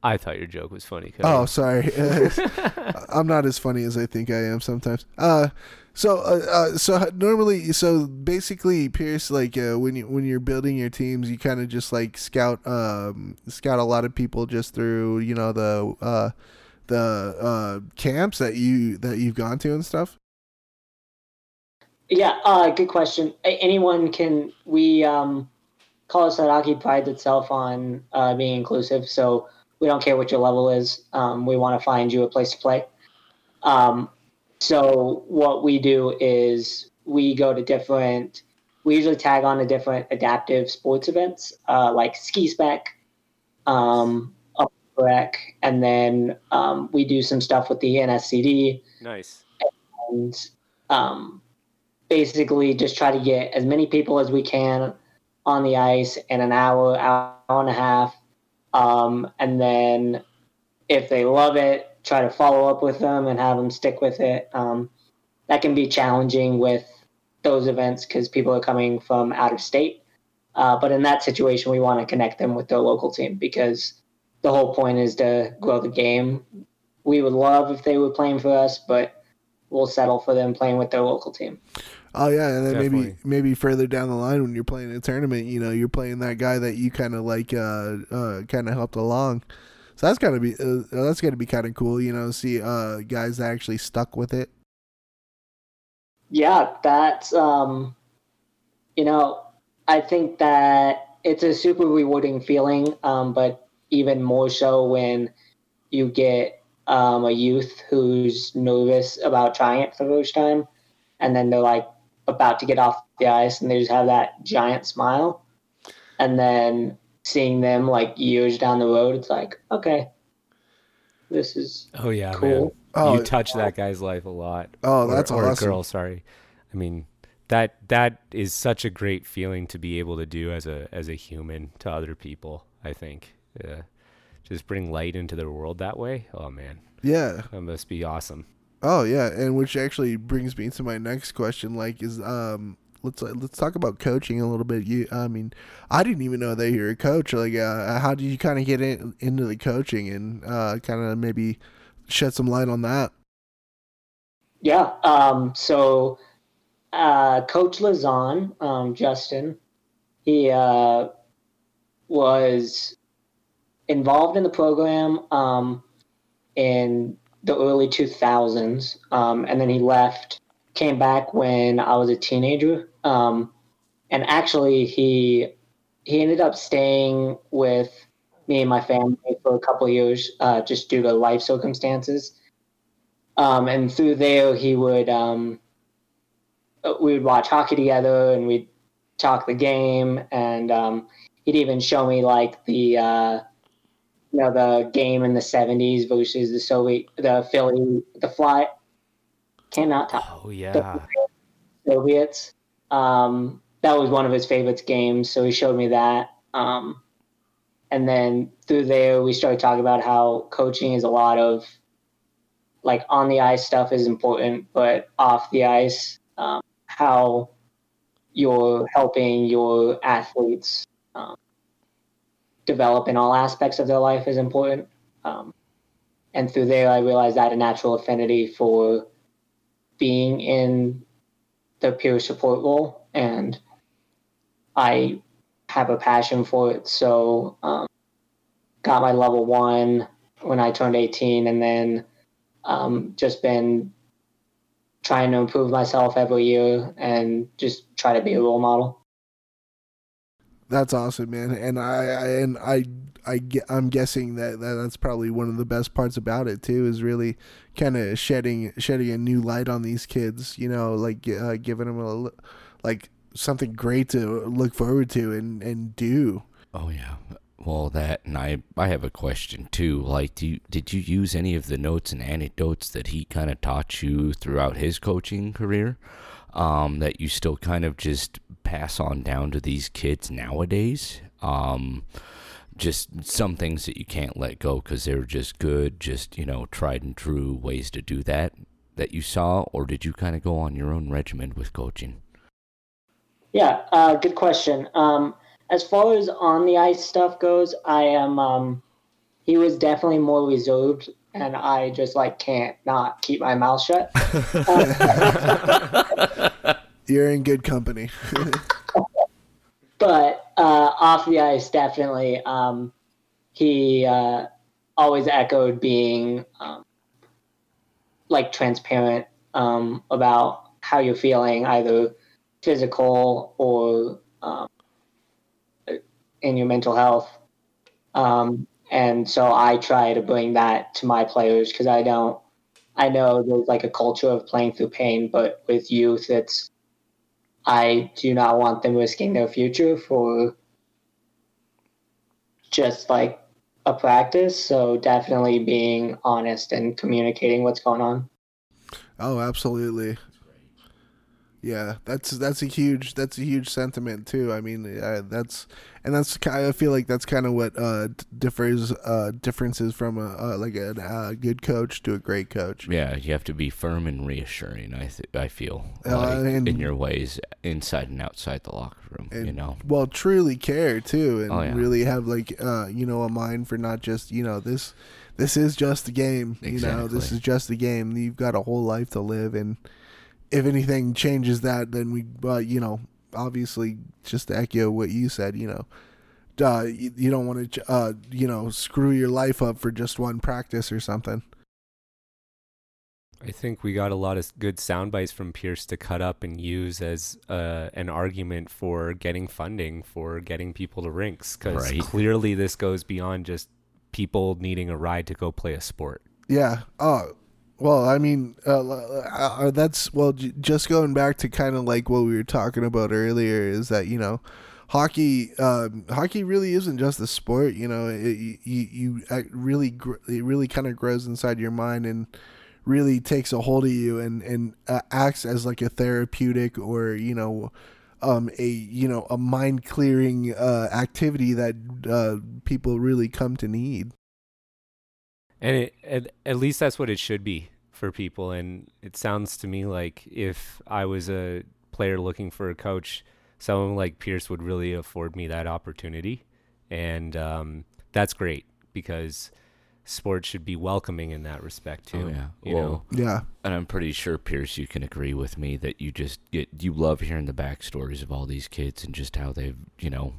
I thought your joke was funny. Cody. oh, sorry. I'm not as funny as I think I am sometimes. Uh, so uh, uh so normally, so basically, Pierce, like uh, when you when you're building your teams, you kind of just like scout um scout a lot of people just through you know the uh the uh camps that you that you've gone to and stuff. Yeah, uh, good question. Anyone can. We um, college hockey prides itself on being inclusive, so we don't care what your level is. Um, we want to find you a place to play. Um, so what we do is we go to different. We usually tag on to different adaptive sports events, uh, like ski spec, um, up rec, and then um, we do some stuff with the NSCD nice. and um, basically just try to get as many people as we can on the ice in an hour, hour and a half. Um, and then if they love it, try to follow up with them and have them stick with it. Um, that can be challenging with those events because people are coming from out of state. Uh, but in that situation, we want to connect them with their local team because the whole point is to grow the game. We would love if they were playing for us, but we'll settle for them playing with their local team. Oh yeah, and then maybe maybe further down the line when you're playing a tournament, you know, you're playing that guy that you kind of like uh uh kind of helped along. So that's gotta be uh, that's gotta be kind of cool, you know, see uh guys that actually stuck with it. Yeah, that's um, you know, I think that it's a super rewarding feeling, um, but even more so when you get um, a youth who's nervous about trying it for the first time, and then they're like about to get off the ice, and they just have that giant smile, and then seeing them like years down the road, it's like, okay, this is Oh yeah, man. cool. Oh, you touch that guy's life a lot. Oh, that's or, awesome. a girl. Sorry, I mean that that is such a great feeling to be able to do as a as a human to other people. I think, yeah, just bring light into their world that way. Oh man, yeah. that must be awesome. Oh yeah, and which actually brings me to my next question. Like, is um, let's let's talk about coaching a little bit. You, I mean, I didn't even know that you're a coach. Like, uh, how did you kind of get in, into the coaching and uh, kind of maybe shed some light on that? Yeah. Um, so, uh, Coach Lazan, um, Justin, he uh, was involved in the program um, in the early 2000s, um, and then he left, came back when I was a teenager, um, and actually he he ended up staying with me and my family for a couple years, uh, just due to life circumstances. Um, and through there, he would um, we would watch hockey together, and we'd talk the game, and um, he'd even show me like the uh, you know the game in the '70s versus the Soviet, the Philly, the Fly. Cannot talk. Oh yeah, Soviets. Um, that was one of his favorite games, so he showed me that. Um, and then through there, we started talking about how coaching is a lot of like on the ice stuff is important, but off the ice, um, how you're helping your athletes um, develop in all aspects of their life is important. Um, and through there, I realized I had a natural affinity for being in the peer support role, and I have a passion for it. So, um, got my level one when I turned 18, and then um, just been trying to improve myself every year and just try to be a role model. That's awesome, man. And I, I and I I I'm guessing that, that that's probably one of the best parts about it too is really kind of shedding shedding a new light on these kids. You know, like uh, giving them a like something great to look forward to and and do. Oh yeah. Well, that and I I have a question too. Like, do you, did you use any of the notes and anecdotes that he kind of taught you throughout his coaching career? Um, that you still kind of just pass on down to these kids nowadays? Um, just some things that you can't let go because they're just good, just you know, tried and true ways to do that that you saw, or did you kind of go on your own regimen with coaching? Yeah, uh, good question. Um, as far as on the ice stuff goes, I am. Um, he was definitely more reserved, and I just like can't not keep my mouth shut. You're in good company. but uh, off the ice, definitely, um, he uh, always echoed being um, like transparent um, about how you're feeling, either physical or um, in your mental health. Um, and so I try to bring that to my players because I don't. I know there's like a culture of playing through pain, but with youth, it's I do not want them risking their future for just like a practice. So definitely being honest and communicating what's going on. Oh, absolutely. Yeah, that's that's a huge that's a huge sentiment too. I mean, uh, that's and that's. I feel like that's kind of what uh, differs uh, differences from a uh, like a, a, good coach to a great coach. Yeah, you have to be firm and reassuring. I th- I feel uh, like, and, in your ways, inside and outside the locker room. And, you know, well, truly care too, and oh, yeah. really have like uh, you know a mind for not just you know this. This is just a game. Exactly. You know, this is just a game. You've got a whole life to live, and if anything changes that, then we, uh, you know, obviously just to echo what you said, you know, uh, you, you don't want to, uh, you know, screw your life up for just one practice or something. I think we got a lot of good sound bites from Pierce to cut up and use as uh, an argument for getting funding for getting people to rinks because right. clearly this goes beyond just people needing a ride to go play a sport. Yeah. Oh, well, I mean, uh, uh, uh that's well, just going back to kind of like what we were talking about earlier is that you know, hockey, um, hockey really isn't just a sport. You know, it, you you really gr- it really kind of grows inside your mind and really takes a hold of you and and uh, acts as like a therapeutic or you know. Um, a you know a mind clearing uh, activity that uh, people really come to need and it, at, at least that's what it should be for people. And it sounds to me like if i was a player looking for a coach someone like pierce would really afford me that opportunity. And um, that's great because sports should be welcoming in that respect too. Oh, yeah. You well, know? yeah. And I'm pretty sure Pierce, you can agree with me that you just get you love hearing the backstories of all these kids and just how they've you know,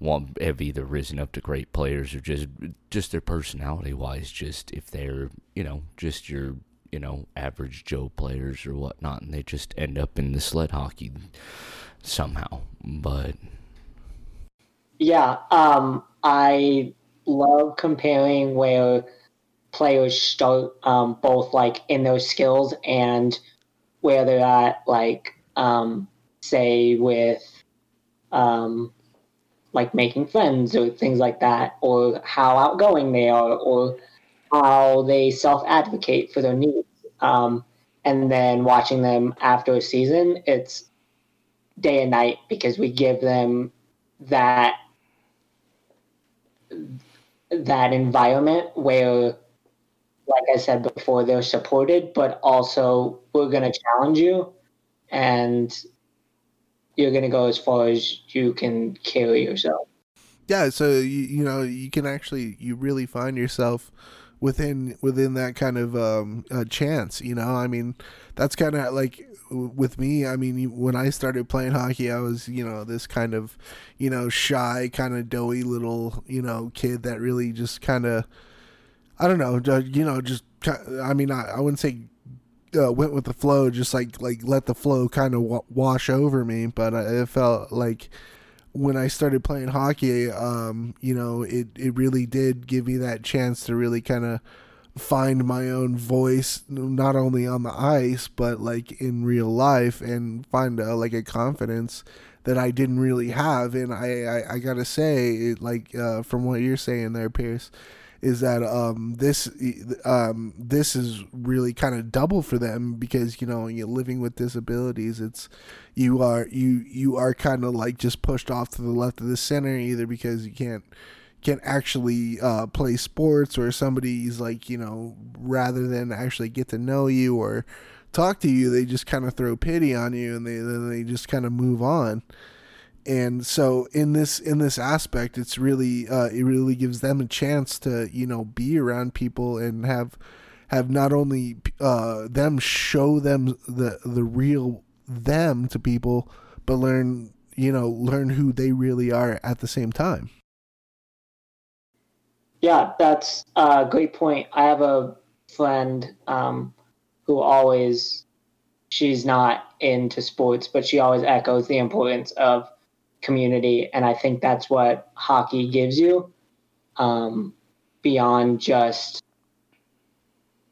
want have either risen up to great players or just just their personality wise. Just if they're you know just your you know average Joe players or whatnot, and they just end up in the sled hockey somehow. But yeah, um, I love comparing where players start um, both like in those skills and where they're at like um, say with um, like making friends or things like that or how outgoing they are or how they self-advocate for their needs. Um, and then watching them after a season it's day and night because we give them that that environment where like I said before, they're supported, but also we're going to challenge you and you're going to go as far as you can carry yourself. Yeah, so you, you know, you can actually you really find yourself within within that kind of um, chance, you know? I mean, that's kind of like with me, I mean, when I started playing hockey, I was, you know, this kind of, you know, shy, kind of doughy little, you know, kid that really just kind of, I don't know, you know, just, I mean, I, I wouldn't say uh, went with the flow, just like like let the flow kind of w- wash over me. But uh, it felt like when I started playing hockey, um, you know, it it really did give me that chance to really kind of find my own voice, not only on the ice but like in real life, and find a, like a confidence that I didn't really have. And I I, I gotta say, it, like uh, from what you're saying there, Pierce is that um, this um, this is really kind of double for them because you know you're living with disabilities. It's you are you you are kind of like just pushed off to the left of the center either because you can't can't actually uh, play sports or somebody's like you know rather than actually get to know you or talk to you, they just kind of throw pity on you and they then they just kind of move on. And so in this in this aspect it's really uh, it really gives them a chance to you know be around people and have have not only uh, them show them the the real them to people but learn you know learn who they really are at the same time yeah that's a great point i have a friend um, who always she's not into sports but she always echoes the importance of community, and I think that's what hockey gives you, um, beyond just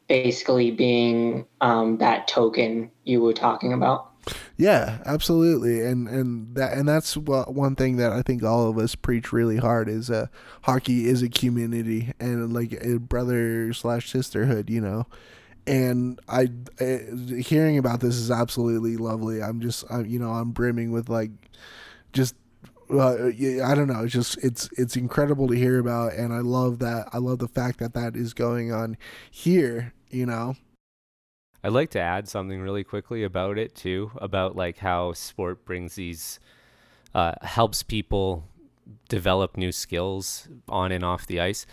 basically being um, that token you were talking about. Yeah, absolutely, and and that and that's what, one thing that I think all of us preach really hard is uh, hockey is a community and like a brother slash sisterhood, you know. And I, I, hearing about this is absolutely lovely. I'm just, I, you know, I'm brimming with like just uh, I don't know. It's just it's it's incredible to hear about, and I love that. I love the fact that that is going on here. You know. I'd like to add something really quickly about it too, about like how sport brings these, uh, helps people develop new skills on and off the ice.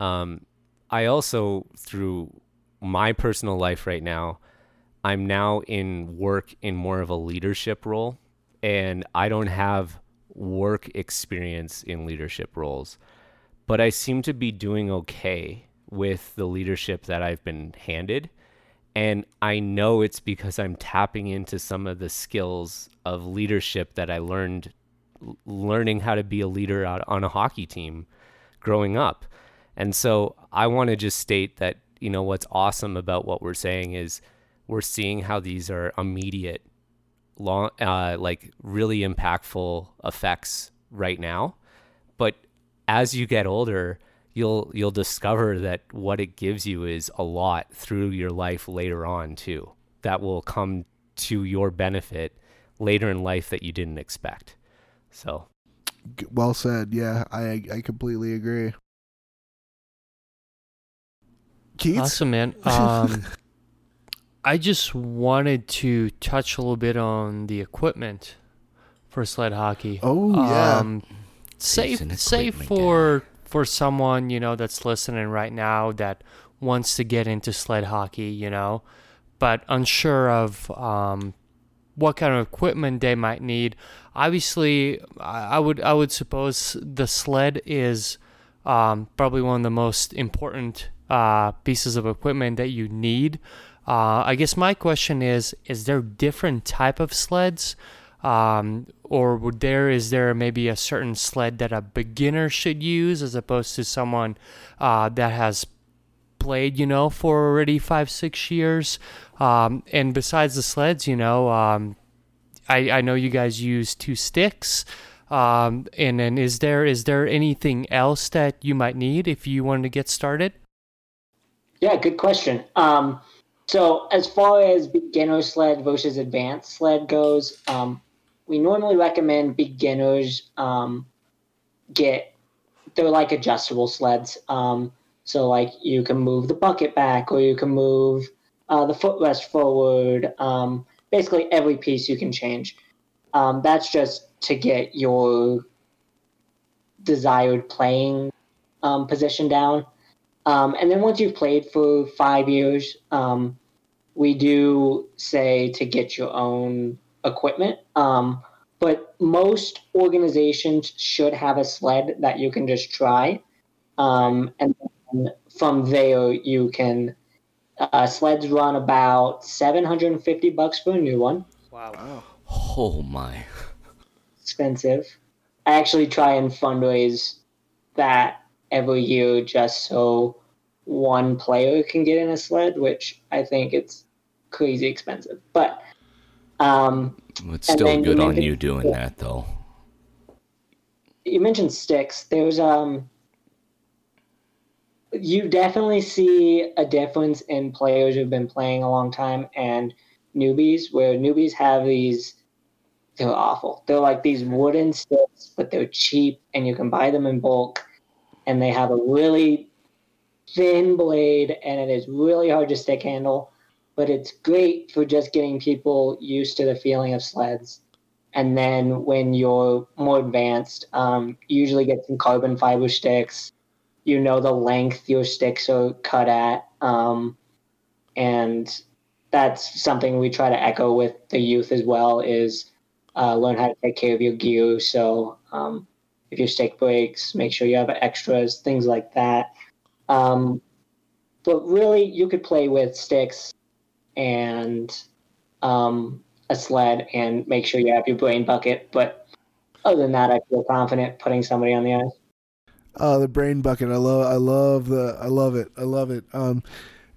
Um, I also, through my personal life right now, I'm now in work in more of a leadership role, and I don't have work experience in leadership roles, but I seem to be doing okay with the leadership that I've been handed. And I know it's because I'm tapping into some of the skills of leadership that I learned learning how to be a leader on a hockey team growing up. And so I want to just state that, you know, what's awesome about what we're saying is we're seeing how these are immediate long, uh, like really impactful effects right now. But as you get older, you'll you'll discover that what it gives you is a lot through your life later on too. That will come to your benefit later in life that you didn't expect. So, well said. Yeah, I I completely agree. Keith? Awesome, man. Um, I just wanted to touch a little bit on the equipment for sled hockey. Oh yeah. Um, say say for guy. For someone you know that's listening right now that wants to get into sled hockey, you know, but unsure of um, what kind of equipment they might need. Obviously, I would I would suppose the sled is um, probably one of the most important uh, pieces of equipment that you need uh, I guess my question is: Is there different type of sleds, um, or would there is there maybe a certain sled that a beginner should use as opposed to someone uh, that has played, you know, for already five six years? Um, and besides the sleds, you know, um, I I know you guys use two sticks. Um, and then is there is there anything else that you might need if you wanted to get started? Yeah, good question. Um, so as far as beginner sled versus advanced sled goes, um, we normally recommend beginners um, get they're like adjustable sleds. Um, so like you can move the bucket back or you can move uh, the footrest forward. Um, basically every piece you can change. Um, that's just to get your desired playing um, position down. Um, and then once you've played for five years, um, we do say to get your own equipment. Um, but most organizations should have a sled that you can just try. Um, and from there, you can Uh, sleds run about 750 bucks for a new one. Wow. Oh my. Expensive. I actually try and fundraise that every year just so one player can get in a sled, which I think it's crazy expensive. But um, It's still good on you doing that though. you mentioned sticks. There's um you definitely see a difference in players who've been playing a long time and newbies where newbies have these they're awful. They're like these wooden sticks, but they're cheap and you can buy them in bulk and they have a really thin blade and it is really hard to stick handle, but it's great for just getting people used to the feeling of sleds and then when you're more advanced, um, you usually get some carbon fiber sticks. You know the length your sticks are cut at, um, and that's something we try to echo with the youth as well. Is uh, learn how to take care of your gear. So um, if your stick breaks, make sure you have extras, things like that. Um, but really, you could play with sticks and um, a sled and make sure you have your brain bucket. But other than that, I feel confident putting somebody on the ice. Oh, the brain bucket. I love. I love the. I love it. I love it. Um,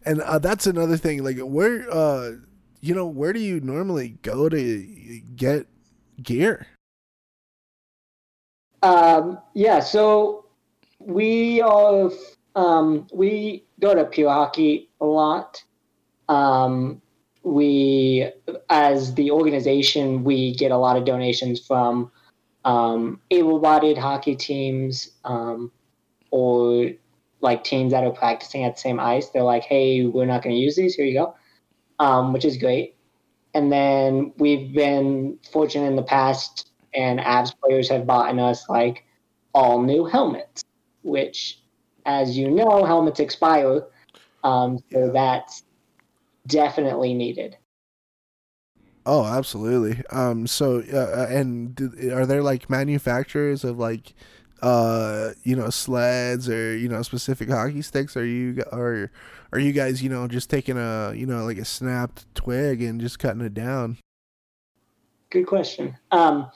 and uh, that's another thing. Like where, uh, you know, where do you normally go to get gear? Um, yeah, so we all um, we go to Hockey a lot. Um, we, as the organization, we get a lot of donations from um, able-bodied hockey teams um, or like teams that are practicing at the same ice. They're like, "Hey, we're not going to use these. Here you go," um, which is great. And then we've been fortunate in the past, and Avs players have bought in us like all new helmets, which, as you know, helmets expire. Um, so that's definitely needed. Oh, absolutely. Um, so uh, and do, are there like manufacturers of like, uh, you know, sleds or you know specific hockey sticks? Are you or are you guys you know just taking a you know like a snapped twig and just cutting it down? Good question. Um,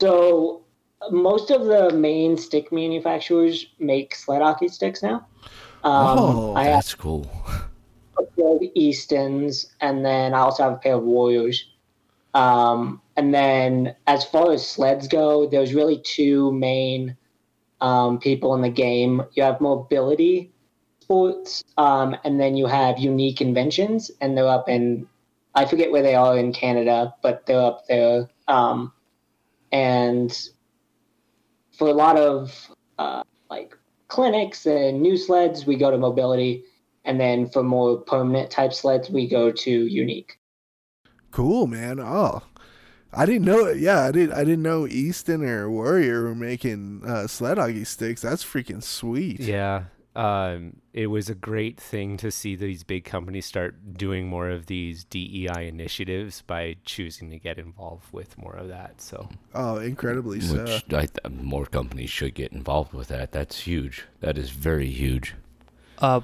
so most of the main stick manufacturers make sled hockey sticks now. Um, Oh, I have That's cool. a pair of Eastons, and then I also have a pair of Warriors. Um, and then as far as sleds go, there's really two main um, people in the game. You have mobility sports, um, and then you have unique inventions, and they're up in I forget where they are in Canada, but they're up there. Um, and for a lot of uh, like clinics and new sleds, we go to mobility, and then for more permanent type sleds, we go to unique. Cool, man. Oh, I didn't know it. Yeah, I didn't. I didn't know Easton or Warrior were making uh, sled hockey sticks. That's freaking sweet. Yeah. Um, it was a great thing to see these big companies start doing more of these DEI initiatives by choosing to get involved with more of that. So Oh, incredibly so. Which I th- more companies should get involved with that. That's huge. That is very huge. Uh,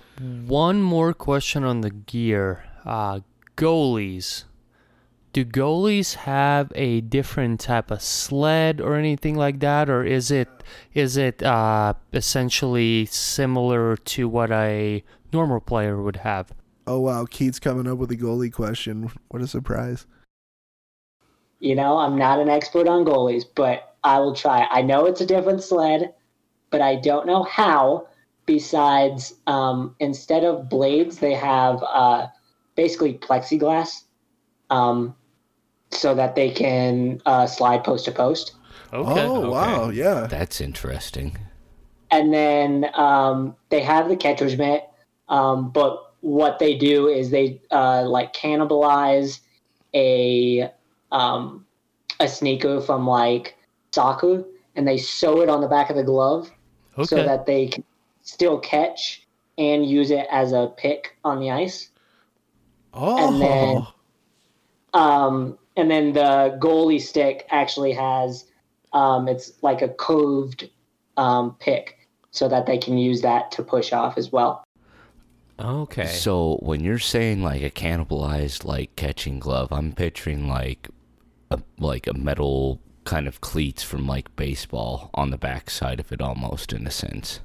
one more question on the gear. Uh, goalies. Do goalies have a different type of sled or anything like that, or is it is it uh, essentially similar to what a normal player would have? Oh wow, Keith's coming up with a goalie question. What a surprise! You know, I'm not an expert on goalies, but I will try. I know it's a different sled, but I don't know how. Besides, um, instead of blades, they have uh, basically plexiglass, um, so that they can uh, slide post to post. Okay. oh wow, yeah. That's interesting. and then um, they have the catcher's mitt. Um, but what they do is they uh, like cannibalize a um, a sneaker from like soccer, and they sew it on the back of the glove Okay. so that they can still catch and use it as a pick on the ice. Oh, and then- Um, and then the goalie stick actually has um, it's like a coved um, pick so that they can use that to push off as well. Okay. So when you're saying like a cannibalized like catching glove, I'm picturing like a like a metal kind of cleats from like baseball on the back side of it almost in a sense.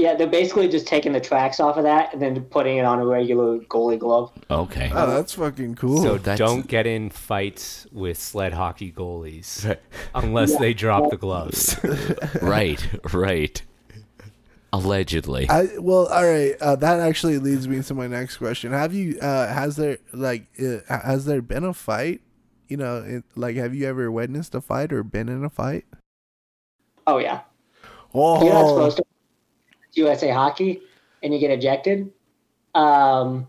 Yeah, they're basically just taking the tracks off of that and then putting it on a regular goalie glove. Okay. Oh, that's fucking cool. So that's- don't get in fights with sled hockey goalies unless they drop the gloves. right, right. Allegedly. I well, all right. Uh, that actually leads me to my next question. Have you? Uh, has there like uh, has there been a fight? You know, it, like have you ever witnessed a fight or been in a fight? Oh yeah, Oh, you're not supposed to. USA Hockey, and you get ejected. Um,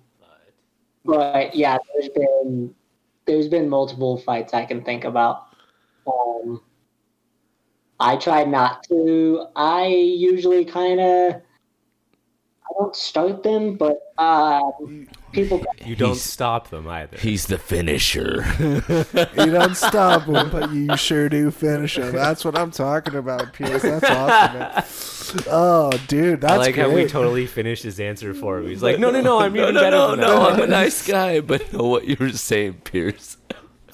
but yeah, there's been there's been multiple fights I can think about. Um, I try not to. I usually kind of I don't start them, but uh, people. You don't He's- stop them either. He's the finisher. you don't stop them, but you sure do finish them. That's what I'm talking about, Pierce. That's awesome. Man. Oh, dude, that's I like great. how we totally finished his answer for him. He's like, no, no, no, I'm no, even no, better no, than no. that. I'm a nice guy, but know what you were saying, Pierce.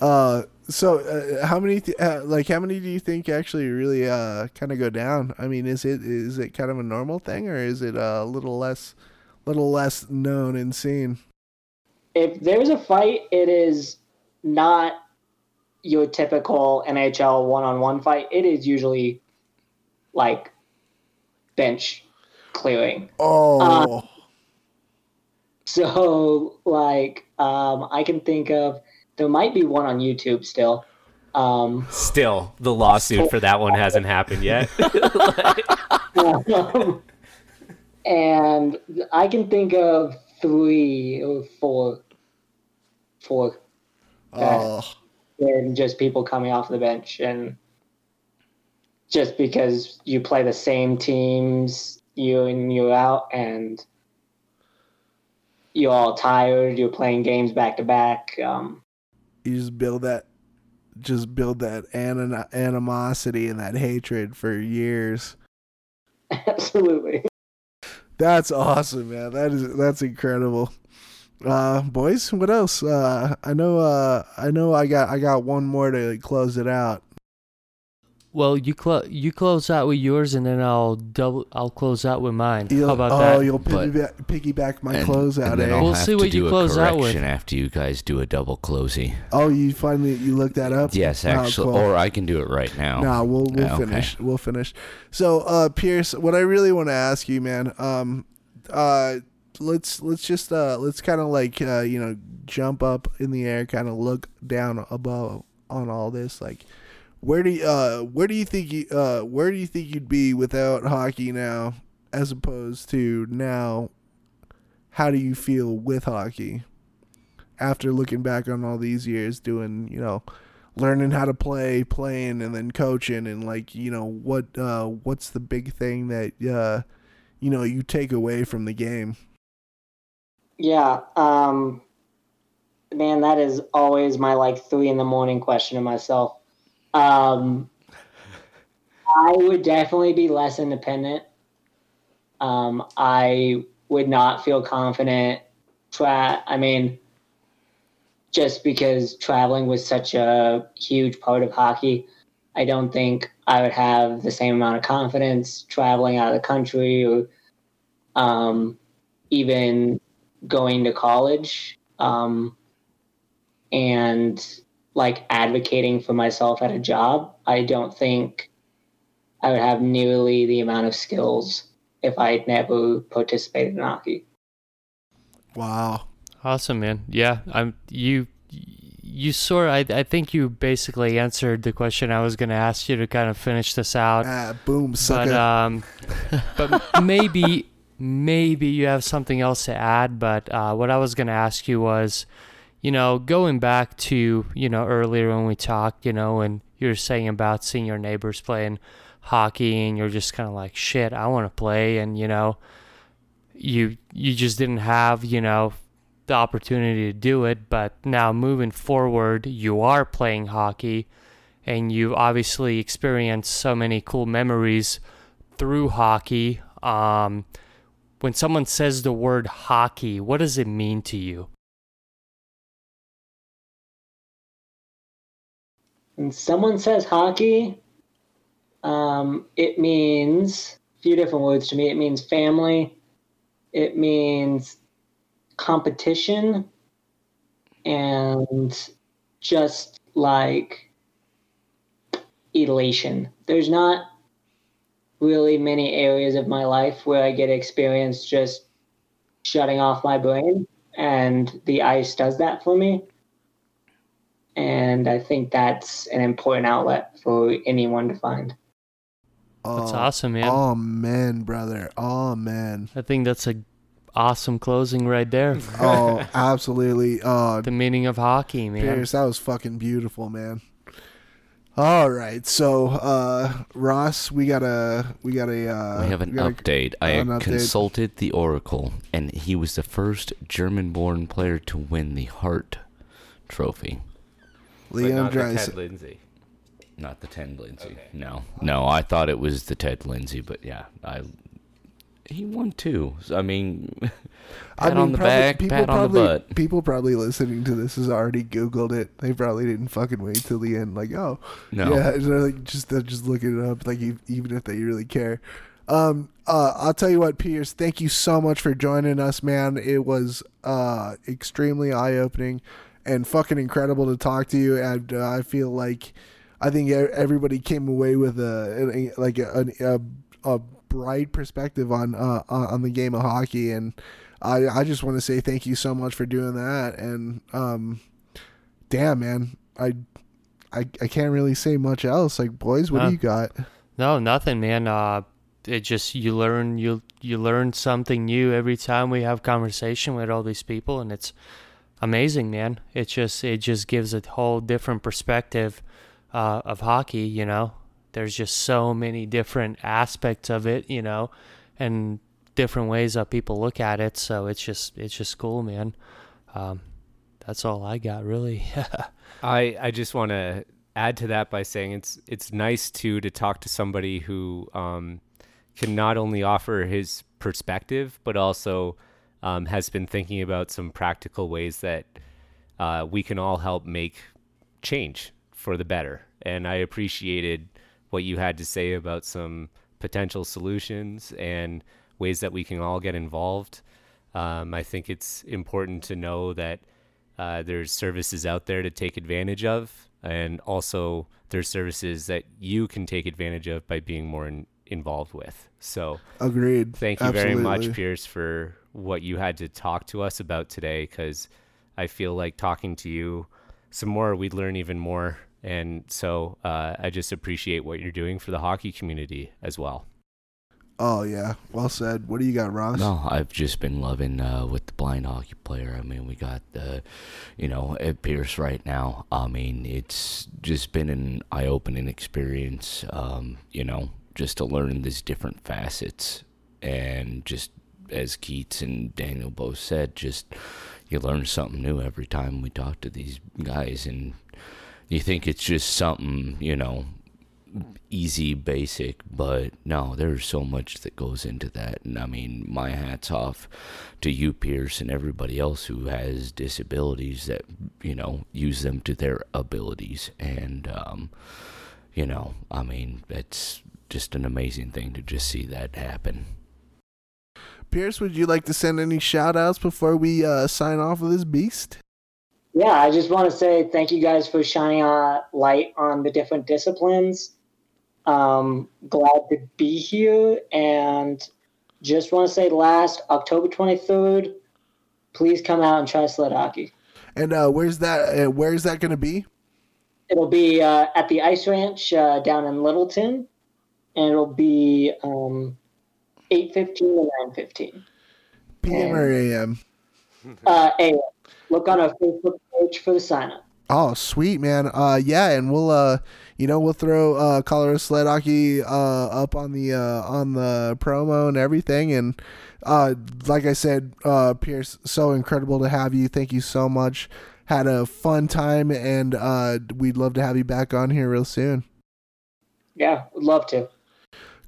Uh, so uh, how many th- uh, like how many do you think actually really uh kind of go down? I mean, is it is it kind of a normal thing or is it a little less little less known and seen? If there's a fight, it is not your typical NHL one-on-one fight. It is usually like bench clearing. Oh, So, like, um, I can think of there might be one on YouTube still. Um, Still, the lawsuit for that one hasn't happened yet. um, and I can think of three or four, four oh, and just people coming off the bench and just because you play the same teams you and you out and you're all tired you're playing games back to back um you just build that, just build that anim- animosity and that hatred for years. absolutely That's awesome, man. That is that's incredible. Uh, boys, what else? Uh, I know. Uh, I know. I got. I got one more to close it out. Well, you close you close out with yours, and then I'll double. I'll close out with mine. You'll, How about oh, that? you'll But- piggyback, piggyback my And- closeout, and then eh? We'll see what you do a close out with. correction after you guys do a double closey. Oh, you finally you looked that up? Yes, Oh, actually, cool. or I can do it right now. No, we'll we'll okay. finish. We'll finish. So, uh, Pierce, what I really want to ask you, man, um, uh, let's let's just uh let's kind of like uh you know jump up in the air, kind of look down above on all this, like. Where do you, uh where do you think you uh where do you think you'd be without hockey now as opposed to now how do you feel with hockey after looking back on all these years doing you know learning how to play, playing, and then coaching, and like you know what uh, what's the big thing that uh, you know you take away from the game? Yeah um man that is always my like three in the morning question to myself. Um i would definitely be less independent. Um i would not feel confident tra- i mean just because traveling was such a huge part of hockey i don't think i would have the same amount of confidence traveling out of the country or um even going to college um, and like advocating for myself at a job, I don't think I would have nearly the amount of skills if I had never participated in hockey. Wow. Awesome, man. Yeah, I'm you. You sort. I I think you basically answered the question I was going to ask you to kind of finish this out. Ah, boom, But sucker. um, but maybe maybe you have something else to add. But uh, what I was going to ask you was, you know, going back to you know earlier when we talked, you know, and you were saying about seeing your neighbors playing hockey, and you're just kind of like, shit, I want to play, and you know, you you just didn't have you know the opportunity to do it. But now moving forward, you are playing hockey and you obviously experienced so many cool memories through hockey. Um, when someone says the word hockey, what does it mean to you? When someone says hockey, um, it means a few different words to me. It means family, it means competition, and just like elation. There's not really many areas of my life where I get experience just shutting off my brain, and the ice does that for me. And I think that's an important outlet for anyone to find. That's awesome, man. Oh man, brother. Oh man. I think that's a awesome closing right there. Oh, absolutely. Uh, the meaning of hockey, man. Pierce, that was fucking beautiful, man. All right, so uh, Ross, we got a we got a uh, we have an got a- update. I an update. consulted the Oracle, and he was the first German-born player to win the Hart Trophy. But Leon not the Draisaitl. Ted Lindsay. Not the Ted Lindsay. Okay. No, no. I thought it was the Ted Lindsay, but yeah, I. He won two. So, I mean, pat on the probably- back, people pat on the probably, butt. People probably listening to this has already Googled it. They probably didn't fucking wait till the end. Like, oh, No. yeah, like, just they're just looking it up. Like, even if they really care. Um, uh, I'll tell you what, Pierce. Thank you so much for joining us, man. It was uh extremely eye opening and fucking incredible to talk to you. And uh, I feel like I think everybody came away with a, like a, a, a bright perspective on uh on the game of hockey and I I just want to say thank you so much for doing that and um damn man I I I can't really say much else like boys what do you got No, nothing, man. Uh, it just you learn you you learn something new every time we have conversation with all these people, and it's amazing, man. It just it just gives a whole different perspective uh, of hockey. You know, there's just so many different aspects of it. You know, and different ways that people look at it. So it's just it's just cool, man. Um, that's all I got, really. I I just want to add to that by saying it's it's nice too to talk to somebody who um, can not only offer his perspective but also um, has been thinking about some practical ways that uh, we can all help make change for the better. And I appreciated what you had to say about some potential solutions and ways that we can all get involved. Um, I think it's important to know that uh, there's services out there to take advantage of, and also there's services that you can take advantage of by being more in, involved with. So agreed thank you very much, Pierce, for what you had to talk to us about today, because I feel like talking to you some more, we'd learn even more. And so uh, I just appreciate what you're doing for the hockey community as well. Oh yeah well said what do you got Ross No, I've just been loving uh, with the blind hockey player. I mean, we got the, you know, Ed Pierce right now. I mean, it's just been an eye-opening experience. Um, you know, just to learn these different facets, and just as Keats and Daniel both said, just you learn something new every time we talk to these guys, and you think it's just something, you know, easy, basic, but no, there's so much that goes into that. And I mean, my hat's off to you, Pierce, and everybody else who has disabilities that, you know, use them to their abilities. And, um, you know, I mean, it's just an amazing thing to just see that happen. Pierce would you like to send any shout outs before we uh sign off with this beast Yeah, I just want to say thank you guys for shining a light on the different disciplines. Um, glad to be here, and just want to say last October 23rd, please come out and try sled hockey. and uh where's that uh, where's that gonna be It'll be uh, at the Ice Ranch uh, down in Littleton, and it'll be um, 8.15 to 9.15. PM or AM Uh, AM. Look on our Facebook page for the sign up. Oh, sweet man. Uh, yeah, and we'll uh, you know, we'll throw uh Colorado sled hockey uh up on the uh on the promo and everything. And uh, like I said, uh, Pierce, so incredible to have you. Thank you so much. Had a fun time, and uh, we'd love to have you back on here real soon. Yeah, would love to.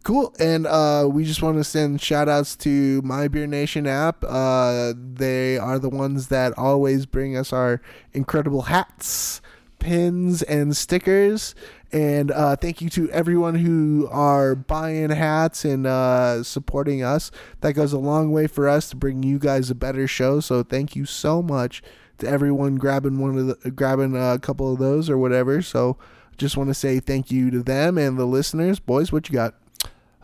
Cool. And uh, we just want to send shout outs to My Beer Nation app. Uh, they are the ones that always bring us our incredible hats, pins, and stickers. And uh, thank you to everyone who are buying hats and uh, supporting us. That goes a long way for us to bring you guys a better show. So thank you so much to everyone grabbing one of the grabbing a couple of those or whatever. So just want to say thank you to them and the listeners. Boys, what you got?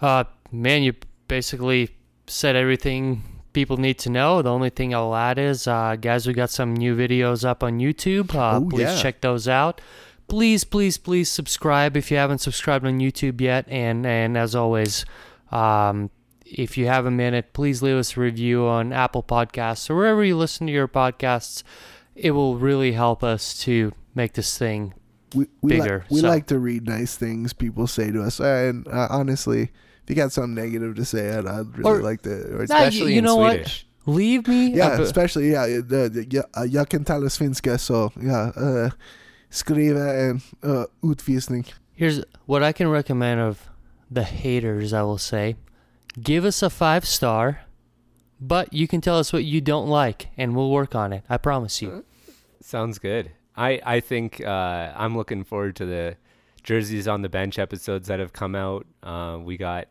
Uh, man, you basically said everything people need to know. The only thing I'll add is, uh, guys, we got some new videos up on YouTube. Uh, Oh, please yeah. check those out. Please, please, please subscribe if you haven't subscribed on YouTube yet. And and as always, um, if you have a minute, please leave us a review on Apple Podcasts or wherever you listen to your podcasts. It will really help us to make this thing we, we bigger, Like, we so- like to read nice things people say to us, and uh, honestly, if you got something negative to say, I'd, I'd really Or- like to. Or, Nah, you- Especially you in know what? Swedish. leave me. yeah, a b- especially yeah, the, the, ja, uh, jag kan tala svenska, så ja, uh, skriva en uh, utvisning. Here's what I can recommend of the haters, I will say. Give us a five star, but you can tell us what you don't like, and we'll work on it. I promise you. Sounds good. I I think uh, I'm looking forward to the jerseys on the bench episodes that have come out. Uh, we got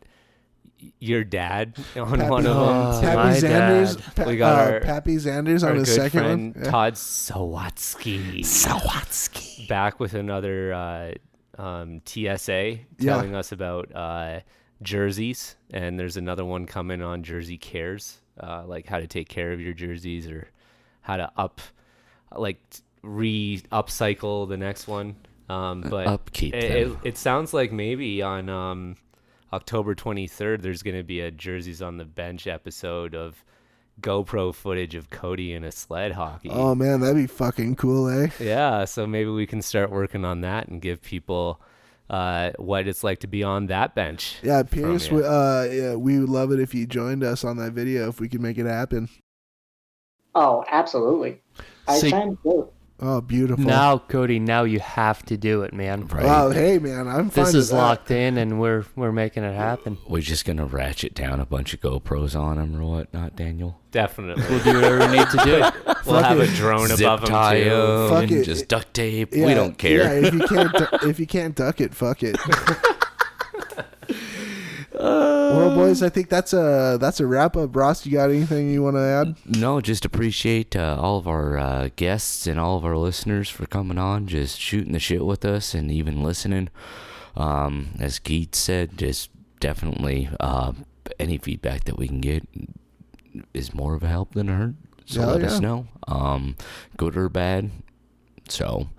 your dad on Pappy- one of them. Pappy my Xanders. Pa- We got uh, our- Pappy Xanders Our on the good second friend one. Yeah. Todd Sawatsky. Sawatsky. back with another uh, um, TSA Yeah. telling us about uh, jerseys, and there's another one coming on Jersey Cares, uh, like how to take care of your jerseys or how to up, like re upcycle the next one. Um, but upkeep it, it, it sounds like maybe on um, October 23rd, there's going to be a jerseys on the bench episode of GoPro footage of Cody in a sled hockey. Oh man, that'd be fucking cool, eh? Yeah, so maybe we can start working on that and give people uh, what it's like to be on that bench. Yeah, Pierce. we- Uh, yeah, we would love it if you joined us on that video if we could make it happen. Oh, absolutely. I See- time too. Oh, beautiful. Now, Cody, now you have to do it, man. Right. Wow, hey man, I'm fine This with is that. locked in, and we're we're making it happen. We're just gonna ratchet down a bunch of GoPros on them or whatnot, Daniel. Definitely. We'll do whatever we need to do. we'll have a drone Zip above them tie too. 'em Fuck and it. just duct tape. Yeah, we don't care. Yeah, if you can't, du- if you can't duck it, fuck it. well, boys, I think that's a that's a wrap up. Ross, you got anything you want to add? No, just appreciate uh, all of our uh, guests and all of our listeners for coming on, just shooting the shit with us and even listening. Um, as Keith said, just definitely uh, any feedback that we can get is more of a help than a hurt. So Hell let yeah. us know, um, good or bad. So,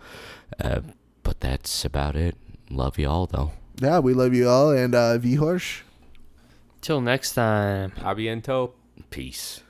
uh, but that's about it. Love you all, though. Yeah, we love you all, and uh, V Horse. Till next time. Abiento. Peace.